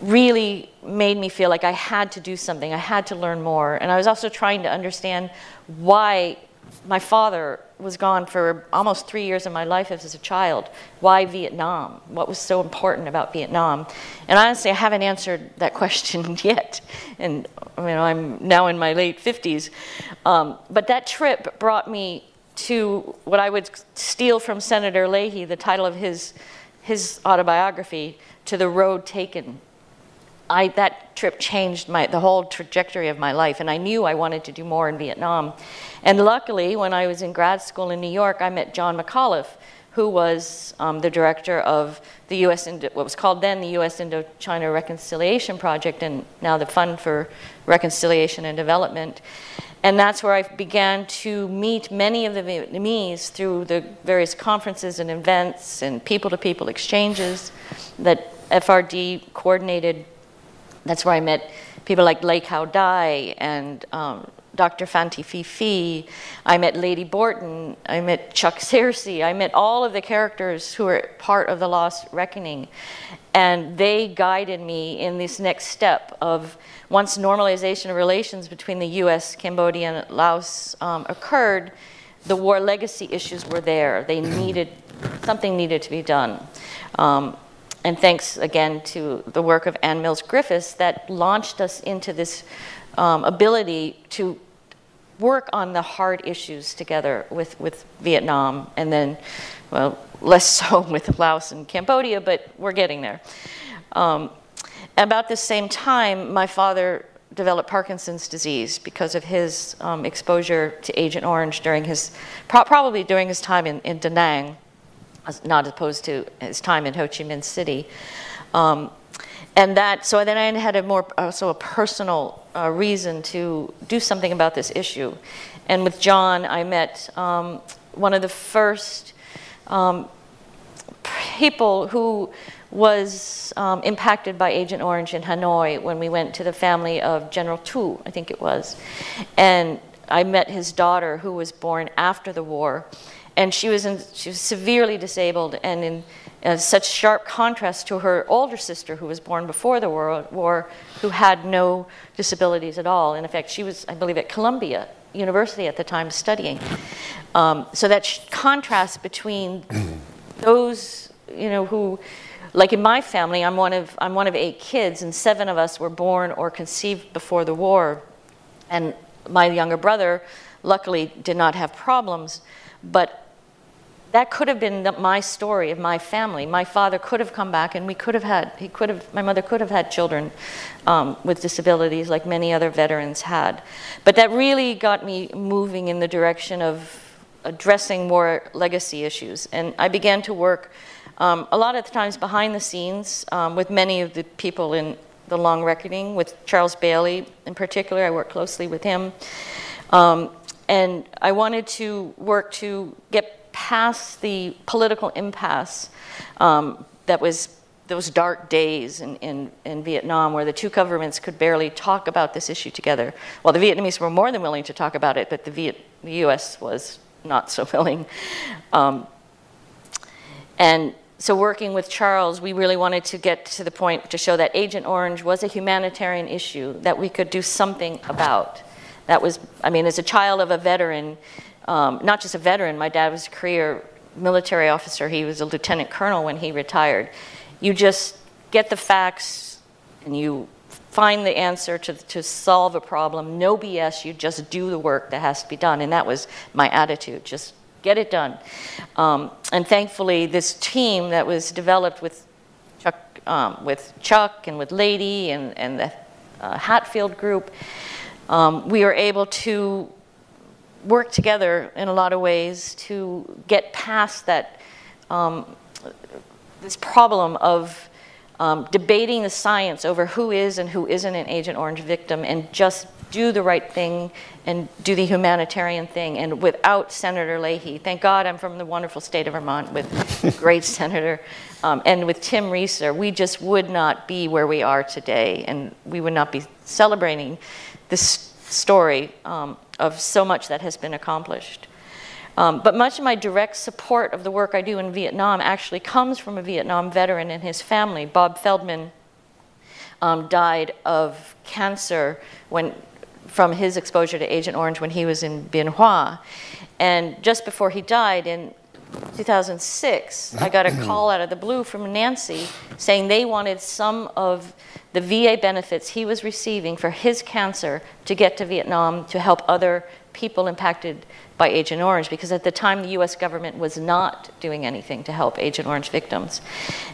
really made me feel like I had to do something. I had to learn more. And I was also trying to understand why my father was gone for almost three years of my life as a child. Why Vietnam? What was so important about Vietnam? And honestly, I haven't answered that question yet. And you know, I'm now in my late 50s. Um, but that trip brought me to what I would steal from Senator Leahy, the title of his, his autobiography, to the road taken I, that trip changed my, the whole trajectory of my life, and I knew I wanted to do more in Vietnam. And luckily, when I was in grad school in New York, I met John McAuliffe, who was um, the director of the U.S. Indo- what was called then the U.S. Indochina Reconciliation Project, and now the Fund for Reconciliation and Development. And that's where I began to meet many of the Vietnamese through the various conferences and events and people to people exchanges that FRD coordinated that's where I met people like Lê Cao Dai and um, Dr. Phi Phi. I met Lady Borton. I met Chuck Searcy. I met all of the characters who are part of the Long Reckoning. And they guided me in this next step of once normalization of relations between the US, Cambodia, and Laos um, occurred, the war legacy issues were there. They needed, something needed to be done. Um, and thanks again to the work of Anne Mills Griffiths that launched us into this um, ability to work on the hard issues together with, with Vietnam and then, well, less so with Laos and Cambodia, but we're getting there. Um, about the same time, my father developed Parkinson's disease because of his um, exposure to Agent Orange during his, pro probably during his time in, in Da Nang not opposed to his time in Ho Chi Minh City. Um, and that, so then I had a more, also a personal uh, reason to do something about this issue. And with John, I met um, one of the first um, people who was um, impacted by Agent Orange in Hanoi when we went to the family of General Tu, I think it was. And I met his daughter who was born after the war and she was, in, she was severely disabled and in uh, such sharp contrast to her older sister who was born before the war, war, who had no disabilities at all. And in fact, she was, I believe, at Columbia University at the time studying. Um, so that contrast between those, you know, who, like in my family, I'm one of I'm one of eight kids, and seven of us were born or conceived before the war, and my younger brother, luckily, did not have problems, but that could have been my story of my family. My father could have come back, and we could have had, he could have, my mother could have had children um, with disabilities like many other veterans had. But that really got me moving in the direction of addressing more legacy issues. And I began to work um, a lot of the times behind the scenes um, with many of the people in the long reckoning, with Charles Bailey in particular. I worked closely with him. Um, and I wanted to work to get past the political impasse um, that was those dark days in, in, in, Vietnam where the two governments could barely talk about this issue together. Well, the Vietnamese were more than willing to talk about it, but the, Viet, the US was not so willing. Um, and so working with Charles, we really wanted to get to the point to show that Agent Orange was a humanitarian issue that we could do something about. That was, I mean, as a child of a veteran, um, not just a veteran, my dad was a career military officer. He was a lieutenant colonel when he retired. You just get the facts and you find the answer to, to solve a problem. No BS, you just do the work that has to be done. And that was my attitude, just get it done. Um, and thankfully, this team that was developed with Chuck, um, with Chuck and with Lady and, and the uh, Hatfield group, um, we were able to work together in a lot of ways to get past that um, this problem of um, debating the science over who is and who isn't an Agent Orange victim and just do the right thing and do the humanitarian thing. And without Senator Leahy, thank God I'm from the wonderful state of Vermont with great senator, um, and with Tim Rieser, we just would not be where we are today, and we would not be celebrating this story um, of so much that has been accomplished. Um, but much of my direct support of the work I do in Vietnam actually comes from a Vietnam veteran and his family. Bob Feldman um, died of cancer when from his exposure to Agent Orange when he was in Bien Hoa. And just before he died in 2006, I got a call out of the blue from Nancy saying they wanted some of the VA benefits he was receiving for his cancer to get to Vietnam to help other people impacted by Agent Orange because at the time the US government was not doing anything to help Agent Orange victims.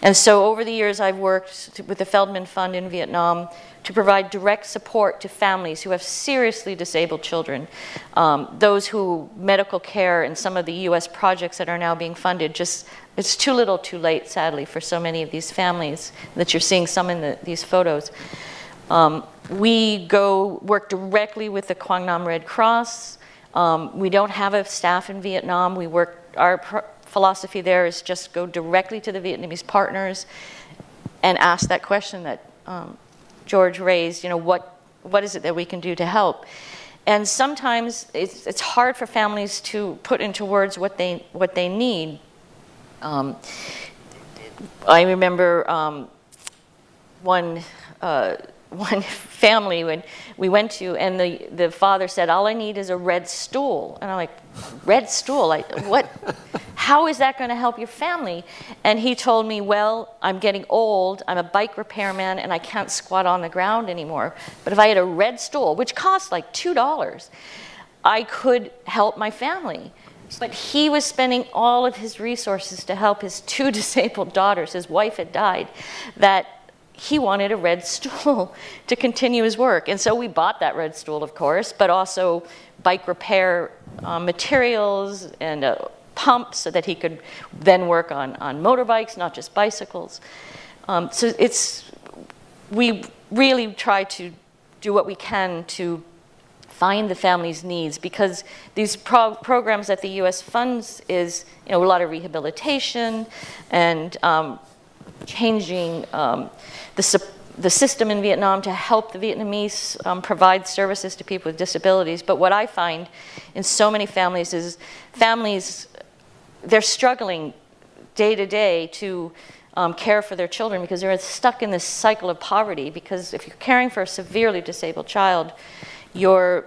And so over the years I've worked with the Feldman Fund in Vietnam to provide direct support to families who have seriously disabled children. Um, those who medical care and some of the US projects that are now being funded just it's too little too late sadly for so many of these families that you're seeing some in the, these photos. Um, we go work directly with the Quang Nam Red Cross. Um, we don't have a staff in Vietnam. We work, our philosophy there is just go directly to the Vietnamese partners and ask that question that um, George raised, you know, what, what is it that we can do to help? And sometimes it's, it's hard for families to put into words what they, what they need. Um, I remember um, one uh, one family when we went to, and the, the father said, All I need is a red stool. And I'm like, Red stool? Like, what? How is that going to help your family? And he told me, Well, I'm getting old, I'm a bike repairman, and I can't squat on the ground anymore. But if I had a red stool, which costs like $2, I could help my family. But he was spending all of his resources to help his two disabled daughters. His wife had died. That he wanted a red stool to continue his work. And so we bought that red stool, of course, but also bike repair uh, materials and a pump so that he could then work on, on motorbikes, not just bicycles. Um, so it's, we really try to do what we can to find the family's needs because these pro programs that the U.S. funds is, you know, a lot of rehabilitation and um, changing um, the, the system in Vietnam to help the Vietnamese um, provide services to people with disabilities. But what I find in so many families is families, they're struggling day to day to um, care for their children because they're stuck in this cycle of poverty. Because if you're caring for a severely disabled child, you're,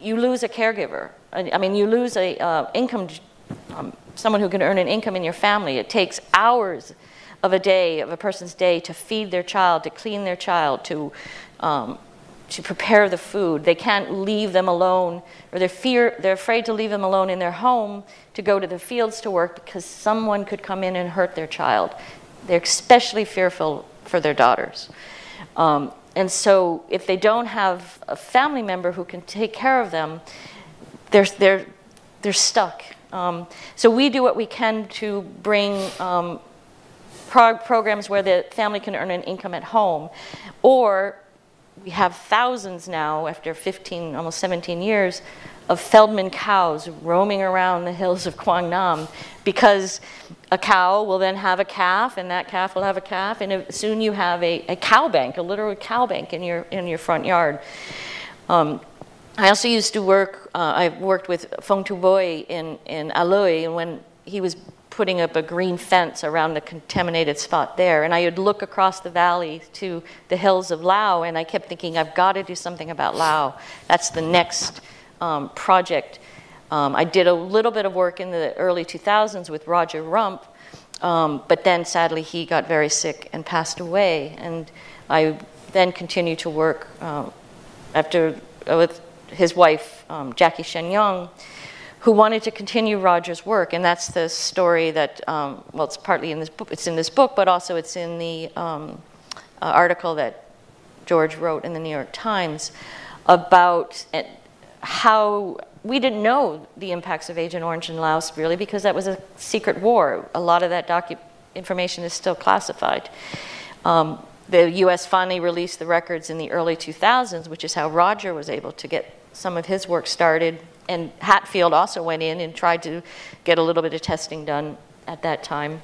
you lose a caregiver. I mean, you lose a uh, income, um, someone who can earn an income in your family. It takes hours of a day, of a person's day, to feed their child, to clean their child, to, um, to prepare the food. They can't leave them alone, or they're, fear, they're afraid to leave them alone in their home to go to the fields to work because someone could come in and hurt their child. They're especially fearful for their daughters. Um, and so, if they don't have a family member who can take care of them, they're, they're, they're stuck. Um, so, we do what we can to bring um, programs where the family can earn an income at home. Or we have thousands now, after 15, almost 17 years, of Feldman cows roaming around the hills of Quang Nam because a cow will then have a calf and that calf will have a calf and soon you have a, a cow bank, a literal cow bank in your, in your front yard. Um, I also used to work, uh, I worked with Phong Tu Boy in, in Aloi and when he was putting up a green fence around the contaminated spot there. And I would look across the valley to the hills of Lao, and I kept thinking, I've got to do something about Lao. That's the next um, project. Um, I did a little bit of work in the early 2000s with Roger Rumpf, um, but then sadly he got very sick and passed away. And I then continued to work um, after uh, with his wife, um, Jackie Chagnon, who wanted to continue Roger's work, and that's the story that um, well, it's partly in this book. It's in this book, but also it's in the um, uh, article that George wrote in the New York Times about uh, how we didn't know the impacts of Agent Orange in Laos really because that was a secret war. A lot of that information is still classified. Um, the U.S. finally released the records in the early 2000s, which is how Roger was able to get some of his work started and Hatfield also went in and tried to get a little bit of testing done at that time.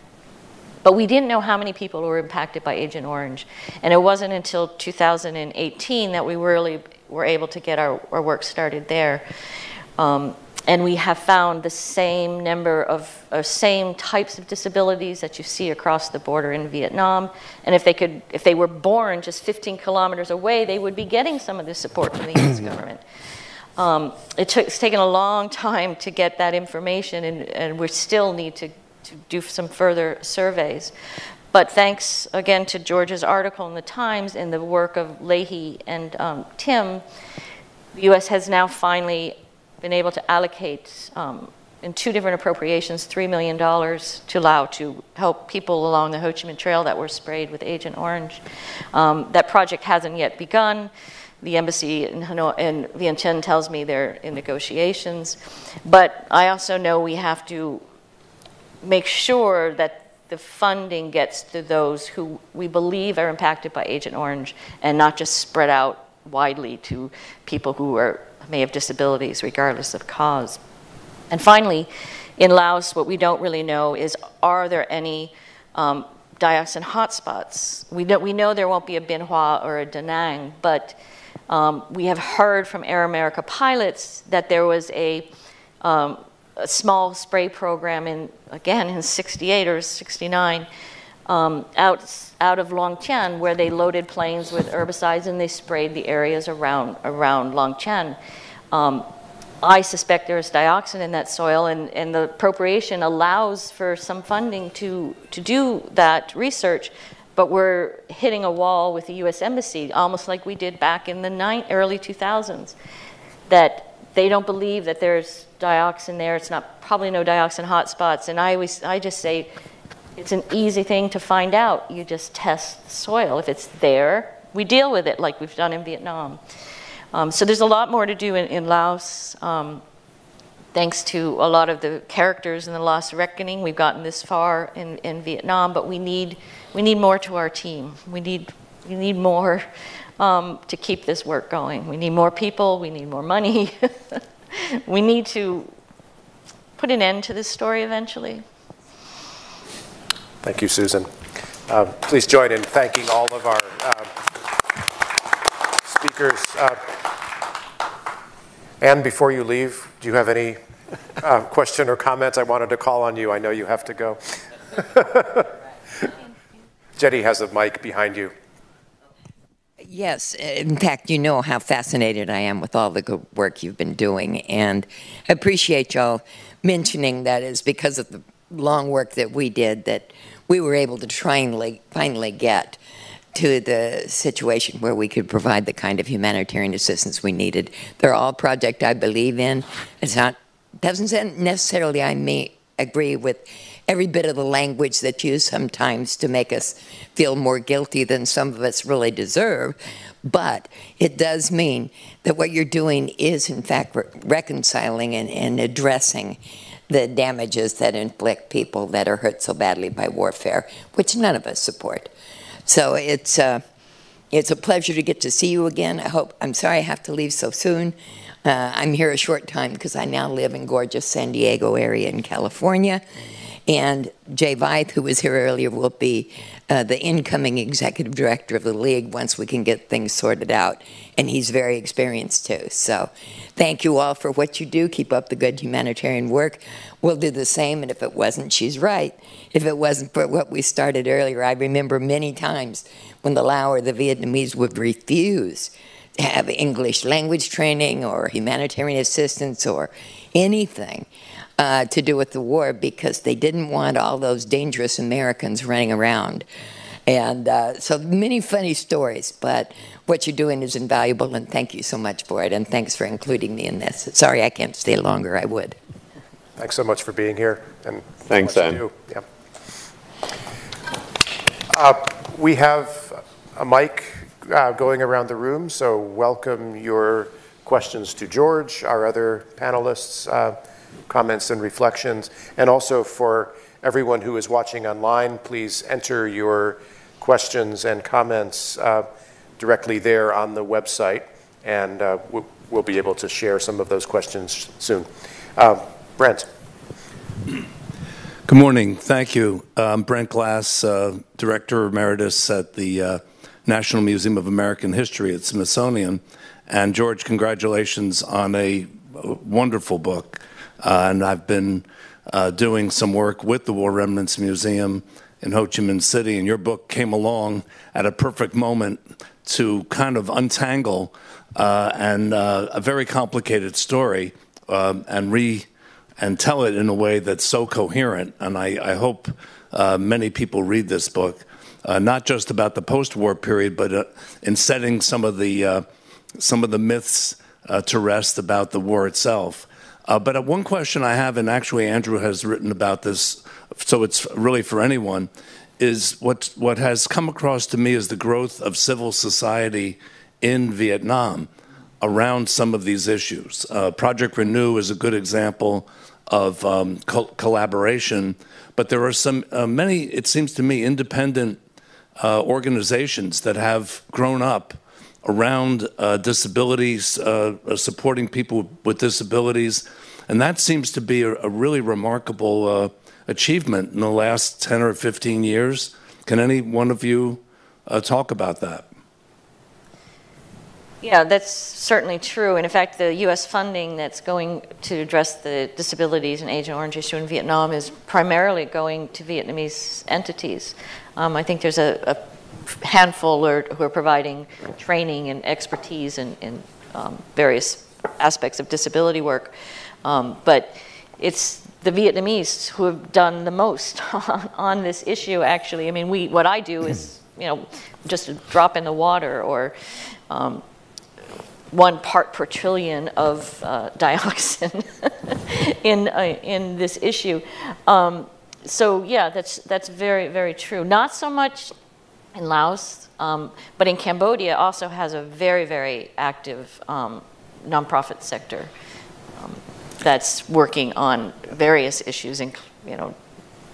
But we didn't know how many people were impacted by Agent Orange. And it wasn't until 2018 that we really were able to get our, our work started there. Um, and we have found the same number of or same types of disabilities that you see across the border in Vietnam. And if they could, if they were born just 15 kilometers away, they would be getting some of the support from the U.S. government. Um, it took, it's taken a long time to get that information, and, and we still need to, to do some further surveys. But thanks again to George's article in the Times and the work of Leahy and um, Tim, the U.S. has now finally been able to allocate um, in two different appropriations $3 million to Lao to help people along the Ho Chi Minh Trail that were sprayed with Agent Orange. Um, that project hasn't yet begun the embassy in, Hanoi, in Vientiane tells me they're in negotiations. But I also know we have to make sure that the funding gets to those who we believe are impacted by Agent Orange and not just spread out widely to people who are, may have disabilities regardless of cause. And finally, in Laos, what we don't really know is are there any um, dioxin hotspots? We, we know there won't be a Bien Hoa or a Da Nang, but um, we have heard from Air America pilots that there was a, um, a small spray program in, again, in 68 or 69 um, out, out of Long Chen where they loaded planes with herbicides and they sprayed the areas around, around Long Chen. Um, I suspect there's dioxin in that soil, and, and the appropriation allows for some funding to, to do that research but we're hitting a wall with the U.S. Embassy, almost like we did back in the early 2000s, that they don't believe that there's dioxin there. It's not probably no dioxin hotspots. And I always, I just say, it's an easy thing to find out. You just test the soil. If it's there, we deal with it like we've done in Vietnam. Um, so there's a lot more to do in, in Laos. Um, thanks to a lot of the characters in the Long Reckoning, we've gotten this far in, in Vietnam, but we need we need more to our team. We need, we need more um, to keep this work going. We need more people, we need more money. we need to put an end to this story eventually. Thank you, Susan. Uh, please join in thanking all of our uh, speakers. Uh, and before you leave, do you have any uh, question or comments? I wanted to call on you. I know you have to go. Jenny has a mic behind you. Yes, in fact, you know how fascinated I am with all the good work you've been doing, and I appreciate y'all mentioning that is because of the long work that we did that we were able to finally, finally get to the situation where we could provide the kind of humanitarian assistance we needed. They're all projects I believe in. It's not doesn't necessarily I may agree with every bit of the language that's used sometimes to make us feel more guilty than some of us really deserve. But it does mean that what you're doing is, in fact, re- reconciling and, and addressing the damages that inflict people that are hurt so badly by warfare, which none of us support. So it's uh, it's a pleasure to get to see you again. I hope. I'm sorry I have to leave so soon. Uh, I'm here a short time because I now live in gorgeous San Diego area in California. And Jay Veith, who was here earlier, will be uh, the incoming executive director of the league once we can get things sorted out. And he's very experienced too. So thank you all for what you do. Keep up the good humanitarian work. We'll do the same. And if it wasn't, she's right. If it wasn't for what we started earlier, I remember many times when the Lao or the Vietnamese would refuse to have English language training or humanitarian assistance or anything uh, to do with the war because they didn't want all those dangerous Americans running around. And uh, so many funny stories, but what you're doing is invaluable, and thank you so much for it. And thanks for including me in this. Sorry I can't stay longer, I would. Thanks so much for being here. And Thanks, Anne. Yeah. Uh, we have a mic uh, going around the room, so welcome your questions to George, our other panelists. Uh, comments and reflections. And also for everyone who is watching online, please enter your questions and comments uh, directly there on the website, and uh, we'll be able to share some of those questions soon. Uh, Brent. Good morning. Thank you. I'm Brent Glass, uh, Director Emeritus at the uh, National Museum of American History at Smithsonian. And George, congratulations on a wonderful book. Uh, and I've been uh, doing some work with the War Remnants Museum in Ho Chi Minh City, and your book came along at a perfect moment to kind of untangle uh, and uh, a very complicated story um, and re and tell it in a way that's so coherent. And I, I hope uh, many people read this book, uh, not just about the post-war period, but in setting some of the some of the myths to rest about the war itself. Uh, but uh, one question I have, and actually Andrew has written about this, so it's really for anyone, is what what has come across to me is the growth of civil society in Vietnam around some of these issues. Uh, Project Renew is a good example of um, co collaboration, but there are some uh, many, it seems to me, independent uh, organizations that have grown up around uh, disabilities, uh, uh, supporting people with disabilities. And that seems to be a, a really remarkable uh, achievement in the last 10 or 15 years. Can any one of you uh, talk about that? Yeah, that's certainly true. And in fact, the U.S. funding that's going to address the disabilities and Agent Orange issue in Vietnam is primarily going to Vietnamese entities. Um, I think there's a, a handful are, who are providing training and expertise in, in um, various aspects of disability work. Um, but it's the Vietnamese who have done the most on, on, this issue, actually. I mean, we, what I do is, you know, just a drop in the water or um, one part per trillion of uh, dioxin in, uh, in this issue. Um, so yeah, that's, that's very, very true. Not so much in Laos, um, but in Cambodia also has a very, very active um, nonprofit sector um, that's working on various issues, in, you know,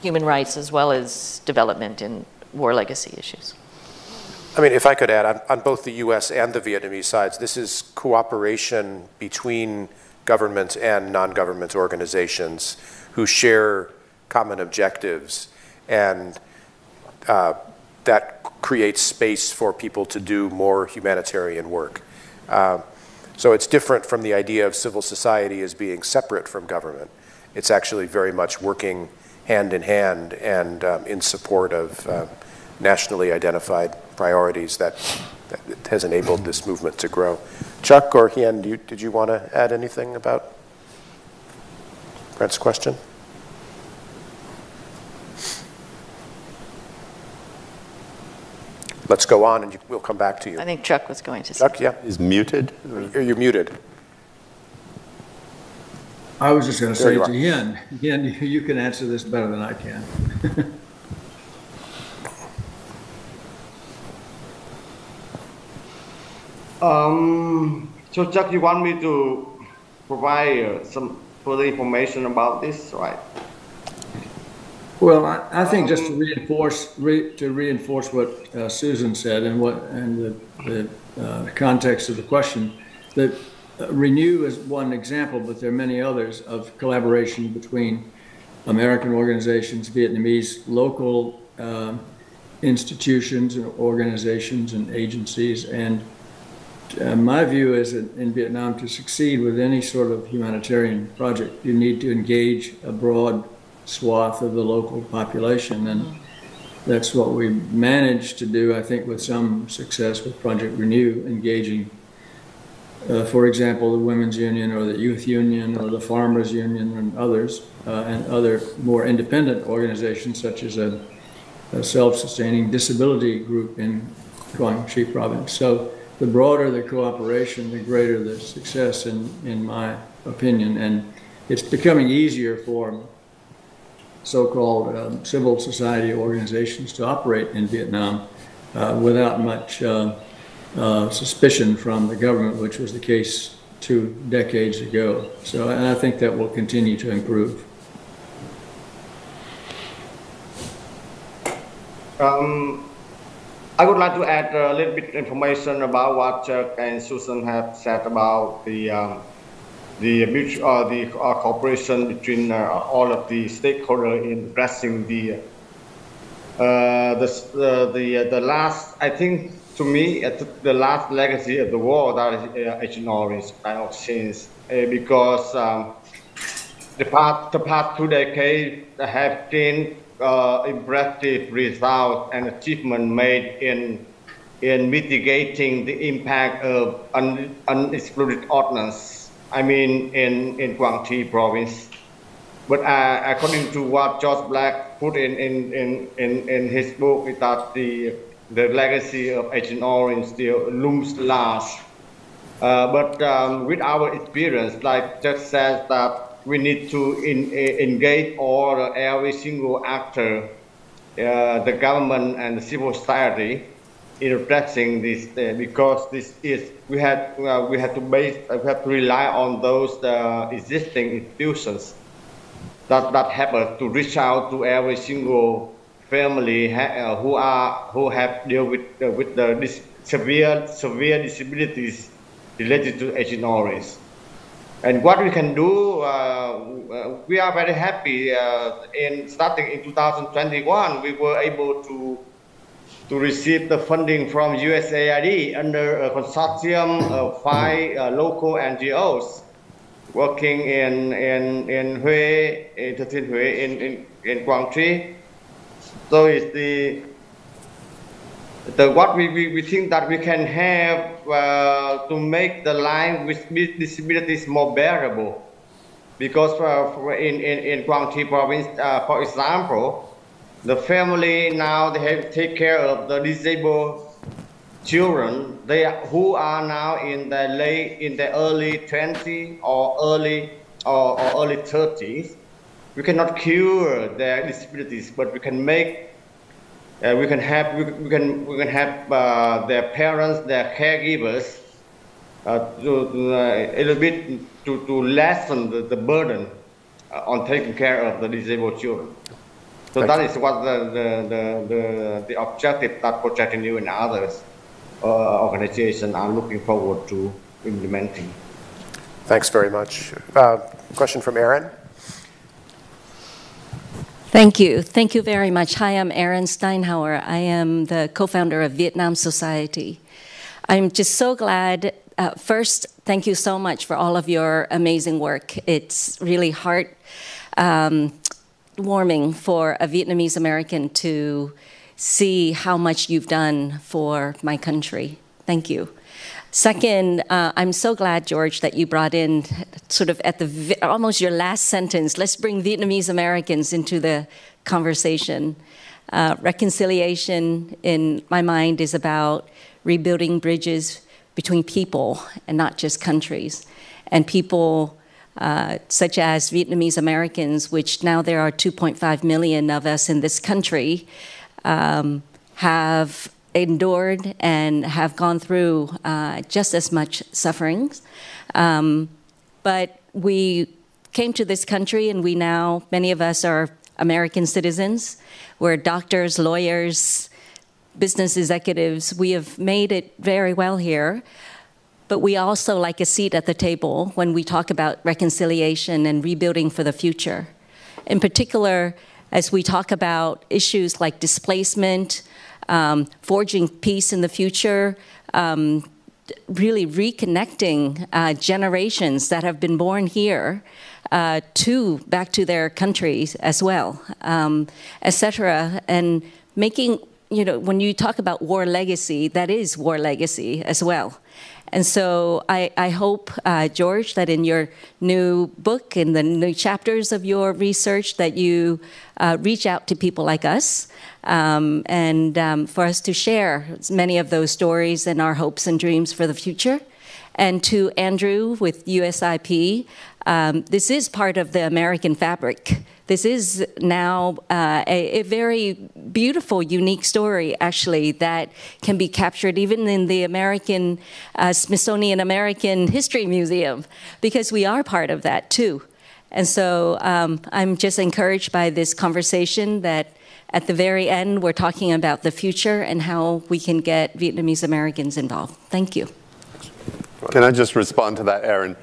human rights as well as development and war legacy issues. I mean, if I could add, on, on both the U.S. and the Vietnamese sides, this is cooperation between government and non-government organizations who share common objectives and uh, that creates space for people to do more humanitarian work. Uh, so it's different from the idea of civil society as being separate from government. It's actually very much working hand in hand and um, in support of uh, nationally identified priorities that, that, has enabled this movement to grow. Chuck or Hien, you, did you want to add anything about Brent's question? Let's go on and you, we'll come back to you. I think Chuck was going to Chuck, yeah. Is muted? You're, you're muted. I was just going to say to Hien, Hien, you can answer this better than I can. um, so Chuck, you want me to provide uh, some further information about this, right? Well, I, I think just to reinforce re, to reinforce what uh, Susan said and what and the, the uh, context of the question, that uh, Renew is one example, but there are many others of collaboration between American organizations, Vietnamese local uh, institutions and organizations and agencies. And uh, my view is that in Vietnam, to succeed with any sort of humanitarian project, you need to engage a broad swath of the local population. And that's what we managed to do, I think, with some success with Project Renew, engaging, uh, for example, the Women's Union or the Youth Union or the Farmers Union and others, uh, and other more independent organizations such as a, a self-sustaining disability group in Guangxi province. So the broader the cooperation, the greater the success, in, in my opinion. And it's becoming easier for so-called um, civil society organizations to operate in Vietnam uh, without much uh, uh, suspicion from the government, which was the case two decades ago. So, and I think that will continue to improve. Um, I would like to add a little bit of information about what Chuck and Susan have said about the um, the uh, the uh, cooperation between uh, all of the stakeholders in addressing the uh, the uh, the uh, the last I think to me the last legacy of the war that is Agent Orange kind of change because um, the past the past two decades have been impressive results and achievement made in in mitigating the impact of un, unexploded ordnance I mean, in, in Quang Tri province. But uh, according to what George Black put in, in, in, in, in his book, is that the, the legacy of Agent Orange still looms large. Uh, but um, with our experience, like just says that we need to in, engage all every single actor, uh, the government and the civil society, in addressing this uh, because this is we had uh, we had to base uh, we have to rely on those uh, existing institutions that that us to reach out to every single family uh, who are who have deal with uh, with the this severe severe disabilities related to Agent Orange. And what we can do, we are very happy. in starting in 2021, we were able to to receive the funding from USAID under a consortium of five uh, local NGOs working in in in Hue, in Hue, in in in Quang Tri. So it's the the what we, we, we think that we can have uh, to make the life with disabilities more bearable because uh, for in, in, in Quang Tri province, uh, for example, the family now they have to take care of the disabled children. They who are now in the late in the early 20s or early or, or early 30s we cannot cure their disabilities but we can make uh, we can have we, we can we can have uh, their parents their caregivers uh, to, uh, a little bit to, to lessen the, the burden uh, on taking care of the disabled children so Thank that you. is what the, the, the, the, the objective that Project New and others uh, organizations are looking forward to implementing. Thanks very much. Uh, question from Erin. Thank you. Thank you very much. Hi, I'm Erin Steinhauer. I am the co founder of Vietnam Society. I'm just so glad. Uh, first, thank you so much for all of your amazing work. It's really heart um, warming for a Vietnamese American to see how much you've done for my country. Thank you. Second, uh, I'm so glad, George, that you brought in sort of at the almost your last sentence. Let's bring Vietnamese Americans into the conversation. Uh, reconciliation, in my mind, is about rebuilding bridges between people and not just countries. And people uh, such as Vietnamese Americans, which now there are 2.5 million of us in this country, um, have endured and have gone through uh, just as much sufferings. Um, but we came to this country, and we now, many of us are American citizens. We're doctors, lawyers, business executives. We have made it very well here but we also like a seat at the table when we talk about reconciliation and rebuilding for the future. in particular, as we talk about issues like displacement, um, forging peace in the future, um, really reconnecting uh, generations that have been born here uh, to back to their countries as well, um, etc. And making you know when you talk about war legacy, that is war legacy as well. And so I, I hope, uh, George, that in your new book, in the new chapters of your research, that you uh, reach out to people like us um, and um, for us to share many of those stories and our hopes and dreams for the future. And to Andrew with USIP, um, this is part of the American fabric. This is now uh, a, a, very beautiful, unique story, actually, that can be captured even in the American uh, Smithsonian American History Museum, because we are part of that too. And so um, I'm just encouraged by this conversation that at the very end, we're talking about the future and how we can get Vietnamese Americans involved. Thank you. Can I just respond to that, Erin?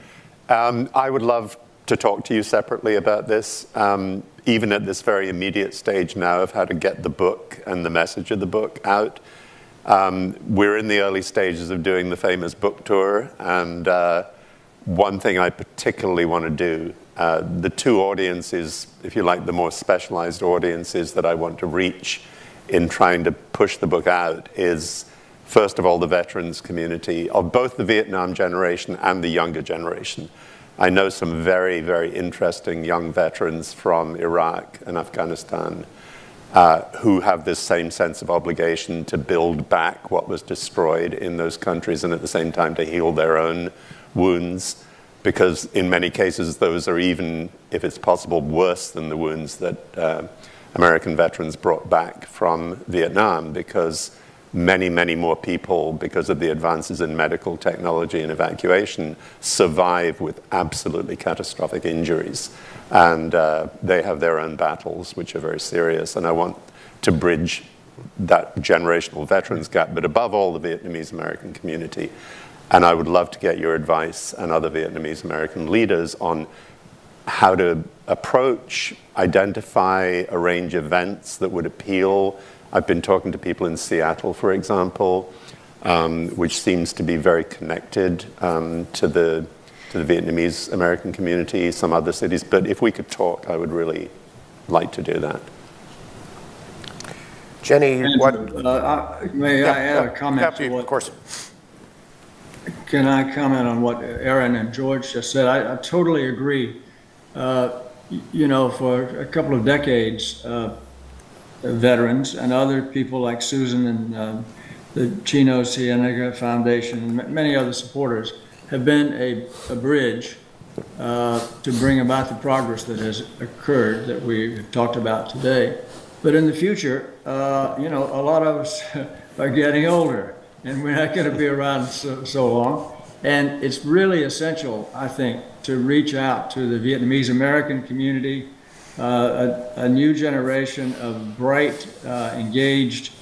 Um, I would love to talk to you separately about this, um, even at this very immediate stage now of how to get the book and the message of the book out. Um, we're in the early stages of doing the famous book tour, and uh, one thing I particularly want to do, uh, the two audiences, if you like, the more specialized audiences that I want to reach in trying to push the book out is first of all, the veterans community of both the Vietnam generation and the younger generation. I know some very, very interesting young veterans from Iraq and Afghanistan uh, who have this same sense of obligation to build back what was destroyed in those countries and at the same time to heal their own wounds. Because in many cases, those are even, if it's possible, worse than the wounds that uh, American veterans brought back from Vietnam because many, many more people, because of the advances in medical technology and evacuation, survive with absolutely catastrophic injuries. And uh, they have their own battles, which are very serious. And I want to bridge that generational veterans gap, but above all, the Vietnamese American community. And I would love to get your advice and other Vietnamese American leaders on how to approach, identify, arrange events that would appeal I've been talking to people in Seattle, for example, um, which seems to be very connected um, to the to the Vietnamese American community, some other cities. But if we could talk, I would really like to do that. Jenny, what? Uh, I, may yeah, I add yeah, a comment to what? Of course. Can I comment on what Erin and George just said? I, I totally agree. Uh, you know, for a couple of decades, uh, veterans and other people like Susan and um, the Chino Cienega Foundation and many other supporters have been a, a bridge uh, to bring about the progress that has occurred that we talked about today. But in the future, uh, you know, a lot of us are getting older and we're not going to be around so, so long. And it's really essential, I think, to reach out to the Vietnamese American community, uh, a, a, new generation of bright, uh, engaged,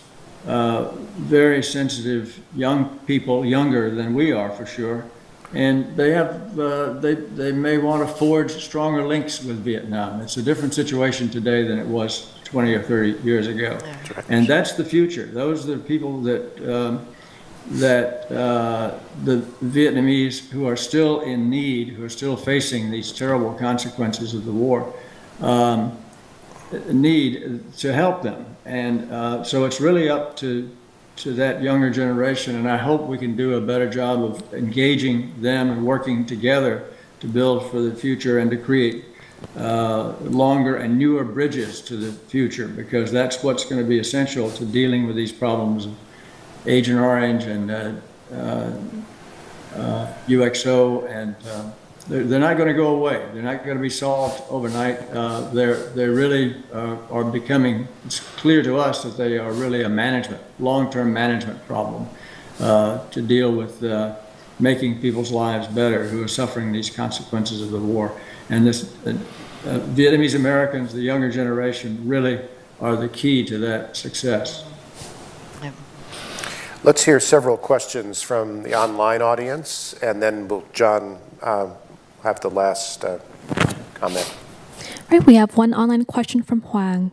uh, very sensitive young people, younger than we are for sure. And they have, uh, they, they may want to forge stronger links with Vietnam. It's a different situation today than it was 20 or 30 years ago. And that's the future. Those are the people that, um, that uh, the Vietnamese who are still in need, who are still facing these terrible consequences of the war, um, need to help them. And uh, so it's really up to, to that younger generation. And I hope we can do a better job of engaging them and working together to build for the future and to create uh, longer and newer bridges to the future because that's what's going to be essential to dealing with these problems of Agent Orange and uh, UXO uh, and uh, they're, they're not going to go away. They're not going to be solved overnight. Uh, they're, they really uh, are becoming, it's clear to us that they are really a management, long-term management problem uh, to deal with uh, making people's lives better who are suffering these consequences of the war. And this, uh, uh, Vietnamese Americans, the younger generation, really are the key to that success. Let's hear several questions from the online audience, and then we'll, John, have the last uh, comment. All right, we have one online question from Huang.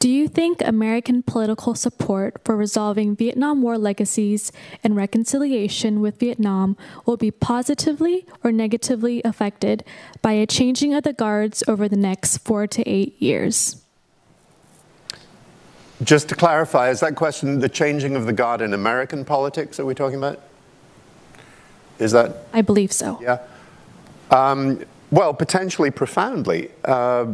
Do you think American political support for resolving Vietnam War legacies and reconciliation with Vietnam will be positively or negatively affected by a changing of the guards over the next four to eight years? Just to clarify, is that question the changing of the guard in American politics are we're talking about? Is that? I believe so. Yeah. Um, well, potentially profoundly. Uh,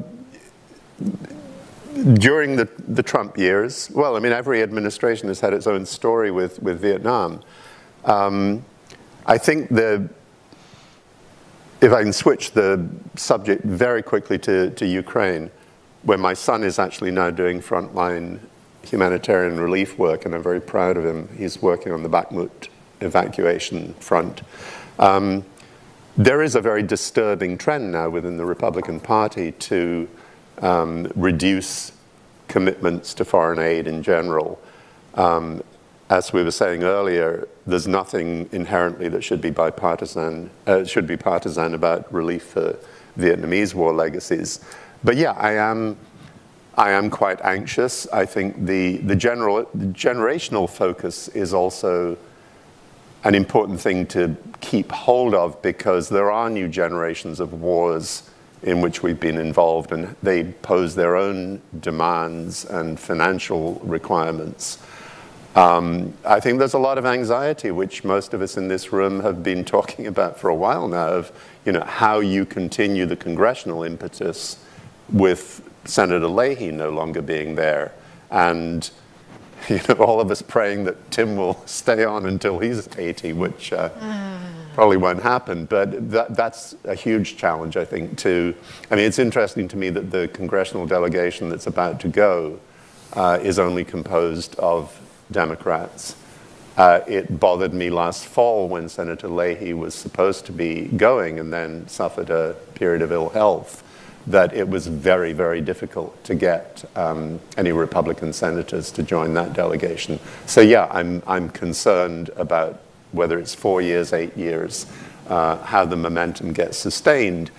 during the, the Trump years, well, I mean, every administration has had its own story with, with Vietnam. Um, I think the, if I can switch the subject very quickly to, to Ukraine, where my son is actually now doing frontline humanitarian relief work, and I'm very proud of him. He's working on the Bakhmut evacuation front. Um, there is a very disturbing trend now within the Republican Party to um, reduce commitments to foreign aid in general. Um, as we were saying earlier, there's nothing inherently that should be bipartisan, uh, should be partisan about relief for Vietnamese war legacies. But yeah, I am, I am quite anxious. I think the, the, general, the generational focus is also an important thing to keep hold of because there are new generations of wars in which we've been involved, and they pose their own demands and financial requirements. Um, I think there's a lot of anxiety, which most of us in this room have been talking about for a while now, of you know how you continue the congressional impetus with Senator Leahy no longer being there, and you know all of us praying that Tim will stay on until he's 80, which. Uh, probably won't happen, but that, that's a huge challenge, I think, too. I mean, it's interesting to me that the congressional delegation that's about to go uh, is only composed of Democrats. Uh, it bothered me last fall when Senator Leahy was supposed to be going and then suffered a period of ill health that it was very, very difficult to get um, any Republican senators to join that delegation. So, yeah, I'm, I'm concerned about whether it's four years, eight years, uh, how the momentum gets sustained.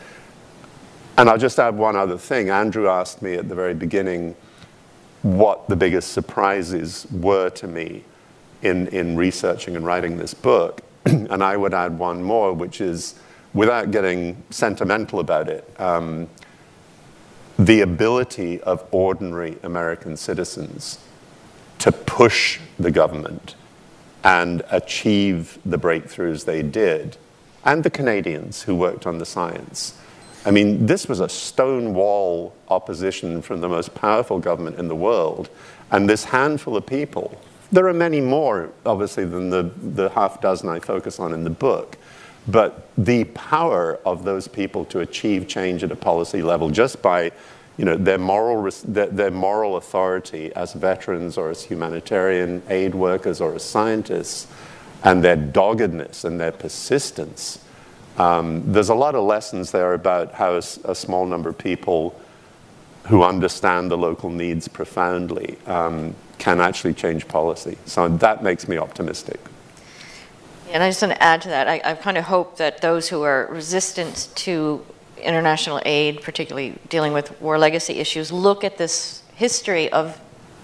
And I'll just add one other thing. Andrew asked me at the very beginning what the biggest surprises were to me in, in researching and writing this book. and I would add one more, which is without getting sentimental about it, um, the ability of ordinary American citizens to push the government and achieve the breakthroughs they did, and the Canadians who worked on the science. I mean, this was a stonewall opposition from the most powerful government in the world, and this handful of people, there are many more, obviously, than the, the half dozen I focus on in the book, but the power of those people to achieve change at a policy level just by you know, their moral, their, moral authority as veterans or as humanitarian aid workers or as scientists, and their doggedness and their persistence. Um, there's a lot of lessons there about how a, a, small number of people who understand the local needs profoundly um, can actually change policy. So that makes me optimistic. And I just want to add to that. I, I kind of hope that those who are resistant to international aid, particularly dealing with war legacy issues, look at this history of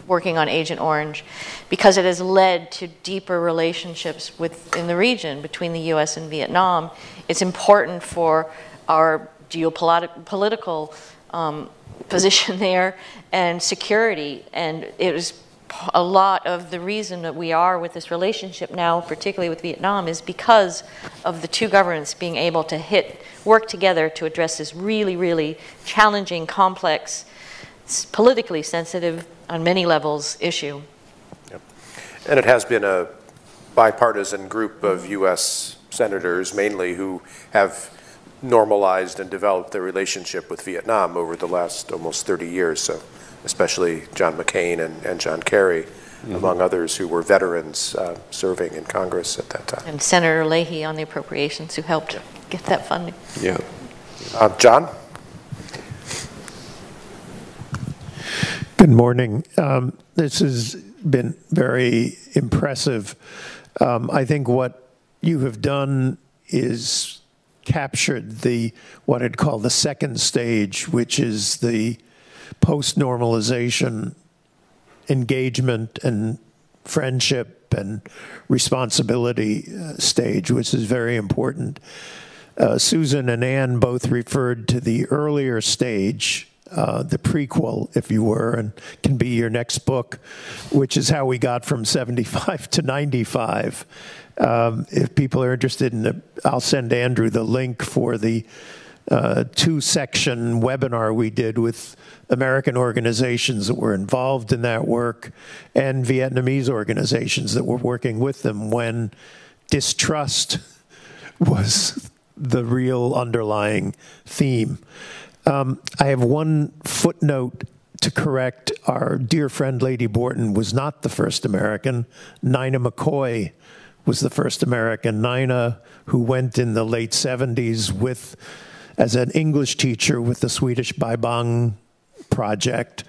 working on Agent Orange because it has led to deeper relationships within the region between the US and Vietnam. It's important for our geopolitical um, position there and security, and it was a lot of the reason that we are with this relationship now, particularly with Vietnam, is because of the two governments being able to hit, work together to address this really, really challenging, complex, politically sensitive, on many levels, issue. Yep. And it has been a bipartisan group of U.S. senators, mainly, who have normalized and developed their relationship with Vietnam over the last almost 30 years. So especially John McCain and, and John Kerry, mm-hmm. among others who were veterans uh, serving in Congress at that time. And Senator Leahy on the appropriations who helped get that funding. Yeah. Uh, John? Good morning. Um, this has been very impressive. Um, I think what you have done is captured the what I'd call the second stage, which is the post normalization engagement and friendship and responsibility uh, stage, which is very important. Uh, Susan and Anne both referred to the earlier stage, uh, the prequel, if you were, and can be your next book, which is how we got from 75 to 95. Um, if people are interested in it, I'll send Andrew the link for the uh, two section webinar we did with American organizations that were involved in that work and Vietnamese organizations that were working with them when distrust was the real underlying theme. Um, I have one footnote to correct. Our dear friend Lady Borton was not the first American. Nina McCoy was the first American. Nina, who went in the late 70s with as an English teacher with the Swedish Bai Bang project,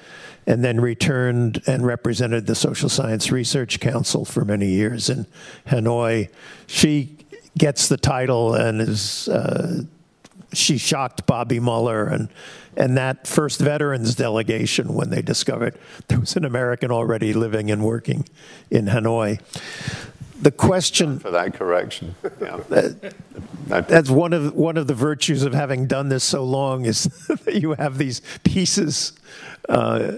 and then returned and represented the Social Science Research Council for many years in Hanoi. She gets the title and is uh, she shocked Bobby Muller and and that first veterans delegation when they discovered there was an American already living and working in Hanoi the question for that correction. Yeah. that's one of one of the virtues of having done this so long is that you have these pieces. Uh,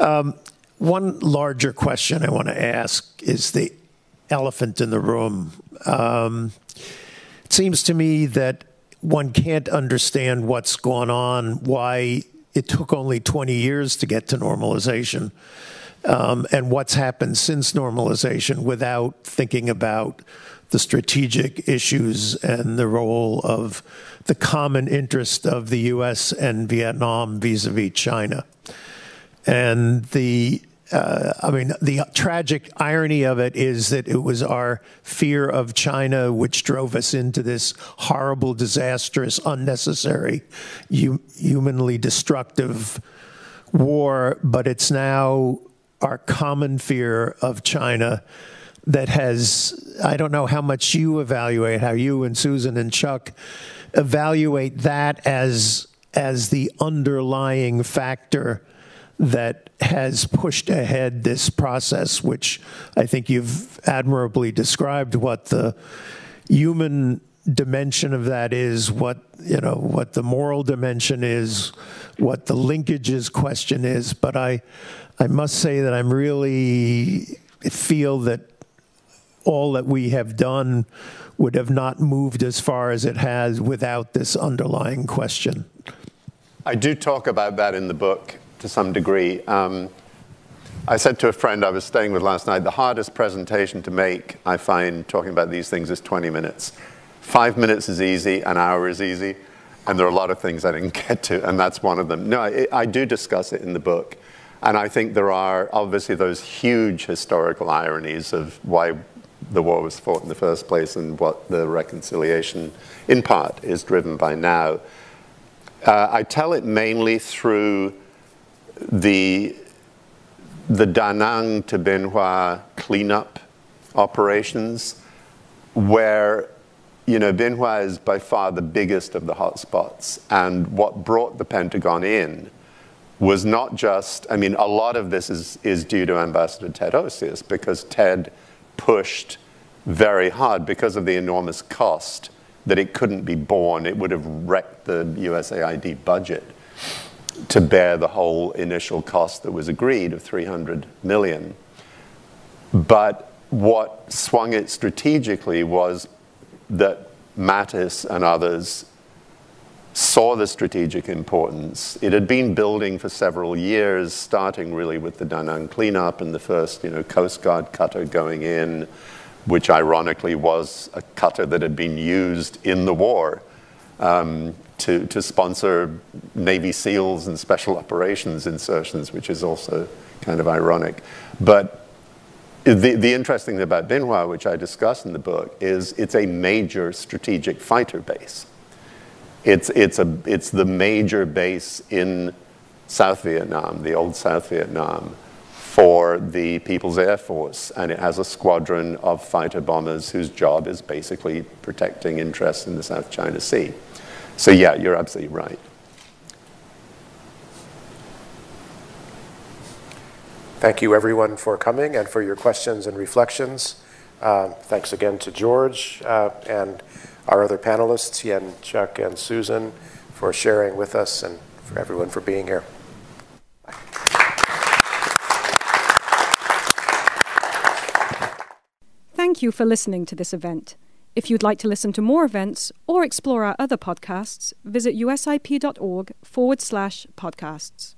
um, one larger question I want to ask is the elephant in the room. Um, it seems to me that one can't understand what's going on, why it took only 20 years to get to normalization um, and what's happened since normalization without thinking about the strategic issues and the role of the common interest of the US and Vietnam vis a vis China. And the uh, I mean, the tragic irony of it is that it was our fear of China which drove us into this horrible, disastrous, unnecessary, humanly destructive war. But it's now our common fear of China that has, I don't know how much you evaluate, how you and Susan and Chuck evaluate that as, as the underlying factor that has pushed ahead this process, which I think you've admirably described what the human dimension of that is, what you know, what the moral dimension is, what the linkages question is. But I, I must say that I'm really feel that all that we have done would have not moved as far as it has without this underlying question. I do talk about that in the book to some degree. Um, I said to a friend I was staying with last night, the hardest presentation to make, I find, talking about these things, is 20 minutes. Five minutes is easy, an hour is easy, and there are a lot of things I didn't get to, and that's one of them. No, I, I do discuss it in the book. And I think there are obviously those huge historical ironies of why the war was fought in the first place and what the reconciliation, in part, is driven by now. Uh, I tell it mainly through the, the Da Nang to Bien Hoa cleanup operations, where you know, Bien is by far the biggest of the hotspots. And what brought the Pentagon in was not just, I mean, a lot of this is, is due to Ambassador Ted Osius because Ted pushed very hard because of the enormous cost that it couldn't be borne. It would have wrecked the USAID budget to bear the whole initial cost that was agreed of 300 million. But what swung it strategically was that Mattis and others saw the strategic importance. It had been building for several years, starting really with the Da Nang cleanup and the first you know, Coast Guard cutter going in, which ironically was a cutter that had been used in the war um, to, to sponsor Navy SEALs and special operations insertions, which is also kind of ironic. But the, the interesting thing about Bien Hoa, which I discuss in the book, is it's a major strategic fighter base. It's, it's, a, it's the major base in South Vietnam, the old South Vietnam, for the People's Air Force, and it has a squadron of fighter bombers whose job is basically protecting interests in the South China Sea. So, yeah, you're absolutely right. Thank you, everyone, for coming and for your questions and reflections. Um, thanks again to George uh, and our other panelists, Yen, Chuck, and Susan, for sharing with us, and for everyone for being here. Thank you for listening to this event. If you'd like to listen to more events or explore our other podcasts, visit usip.org forward slash podcasts.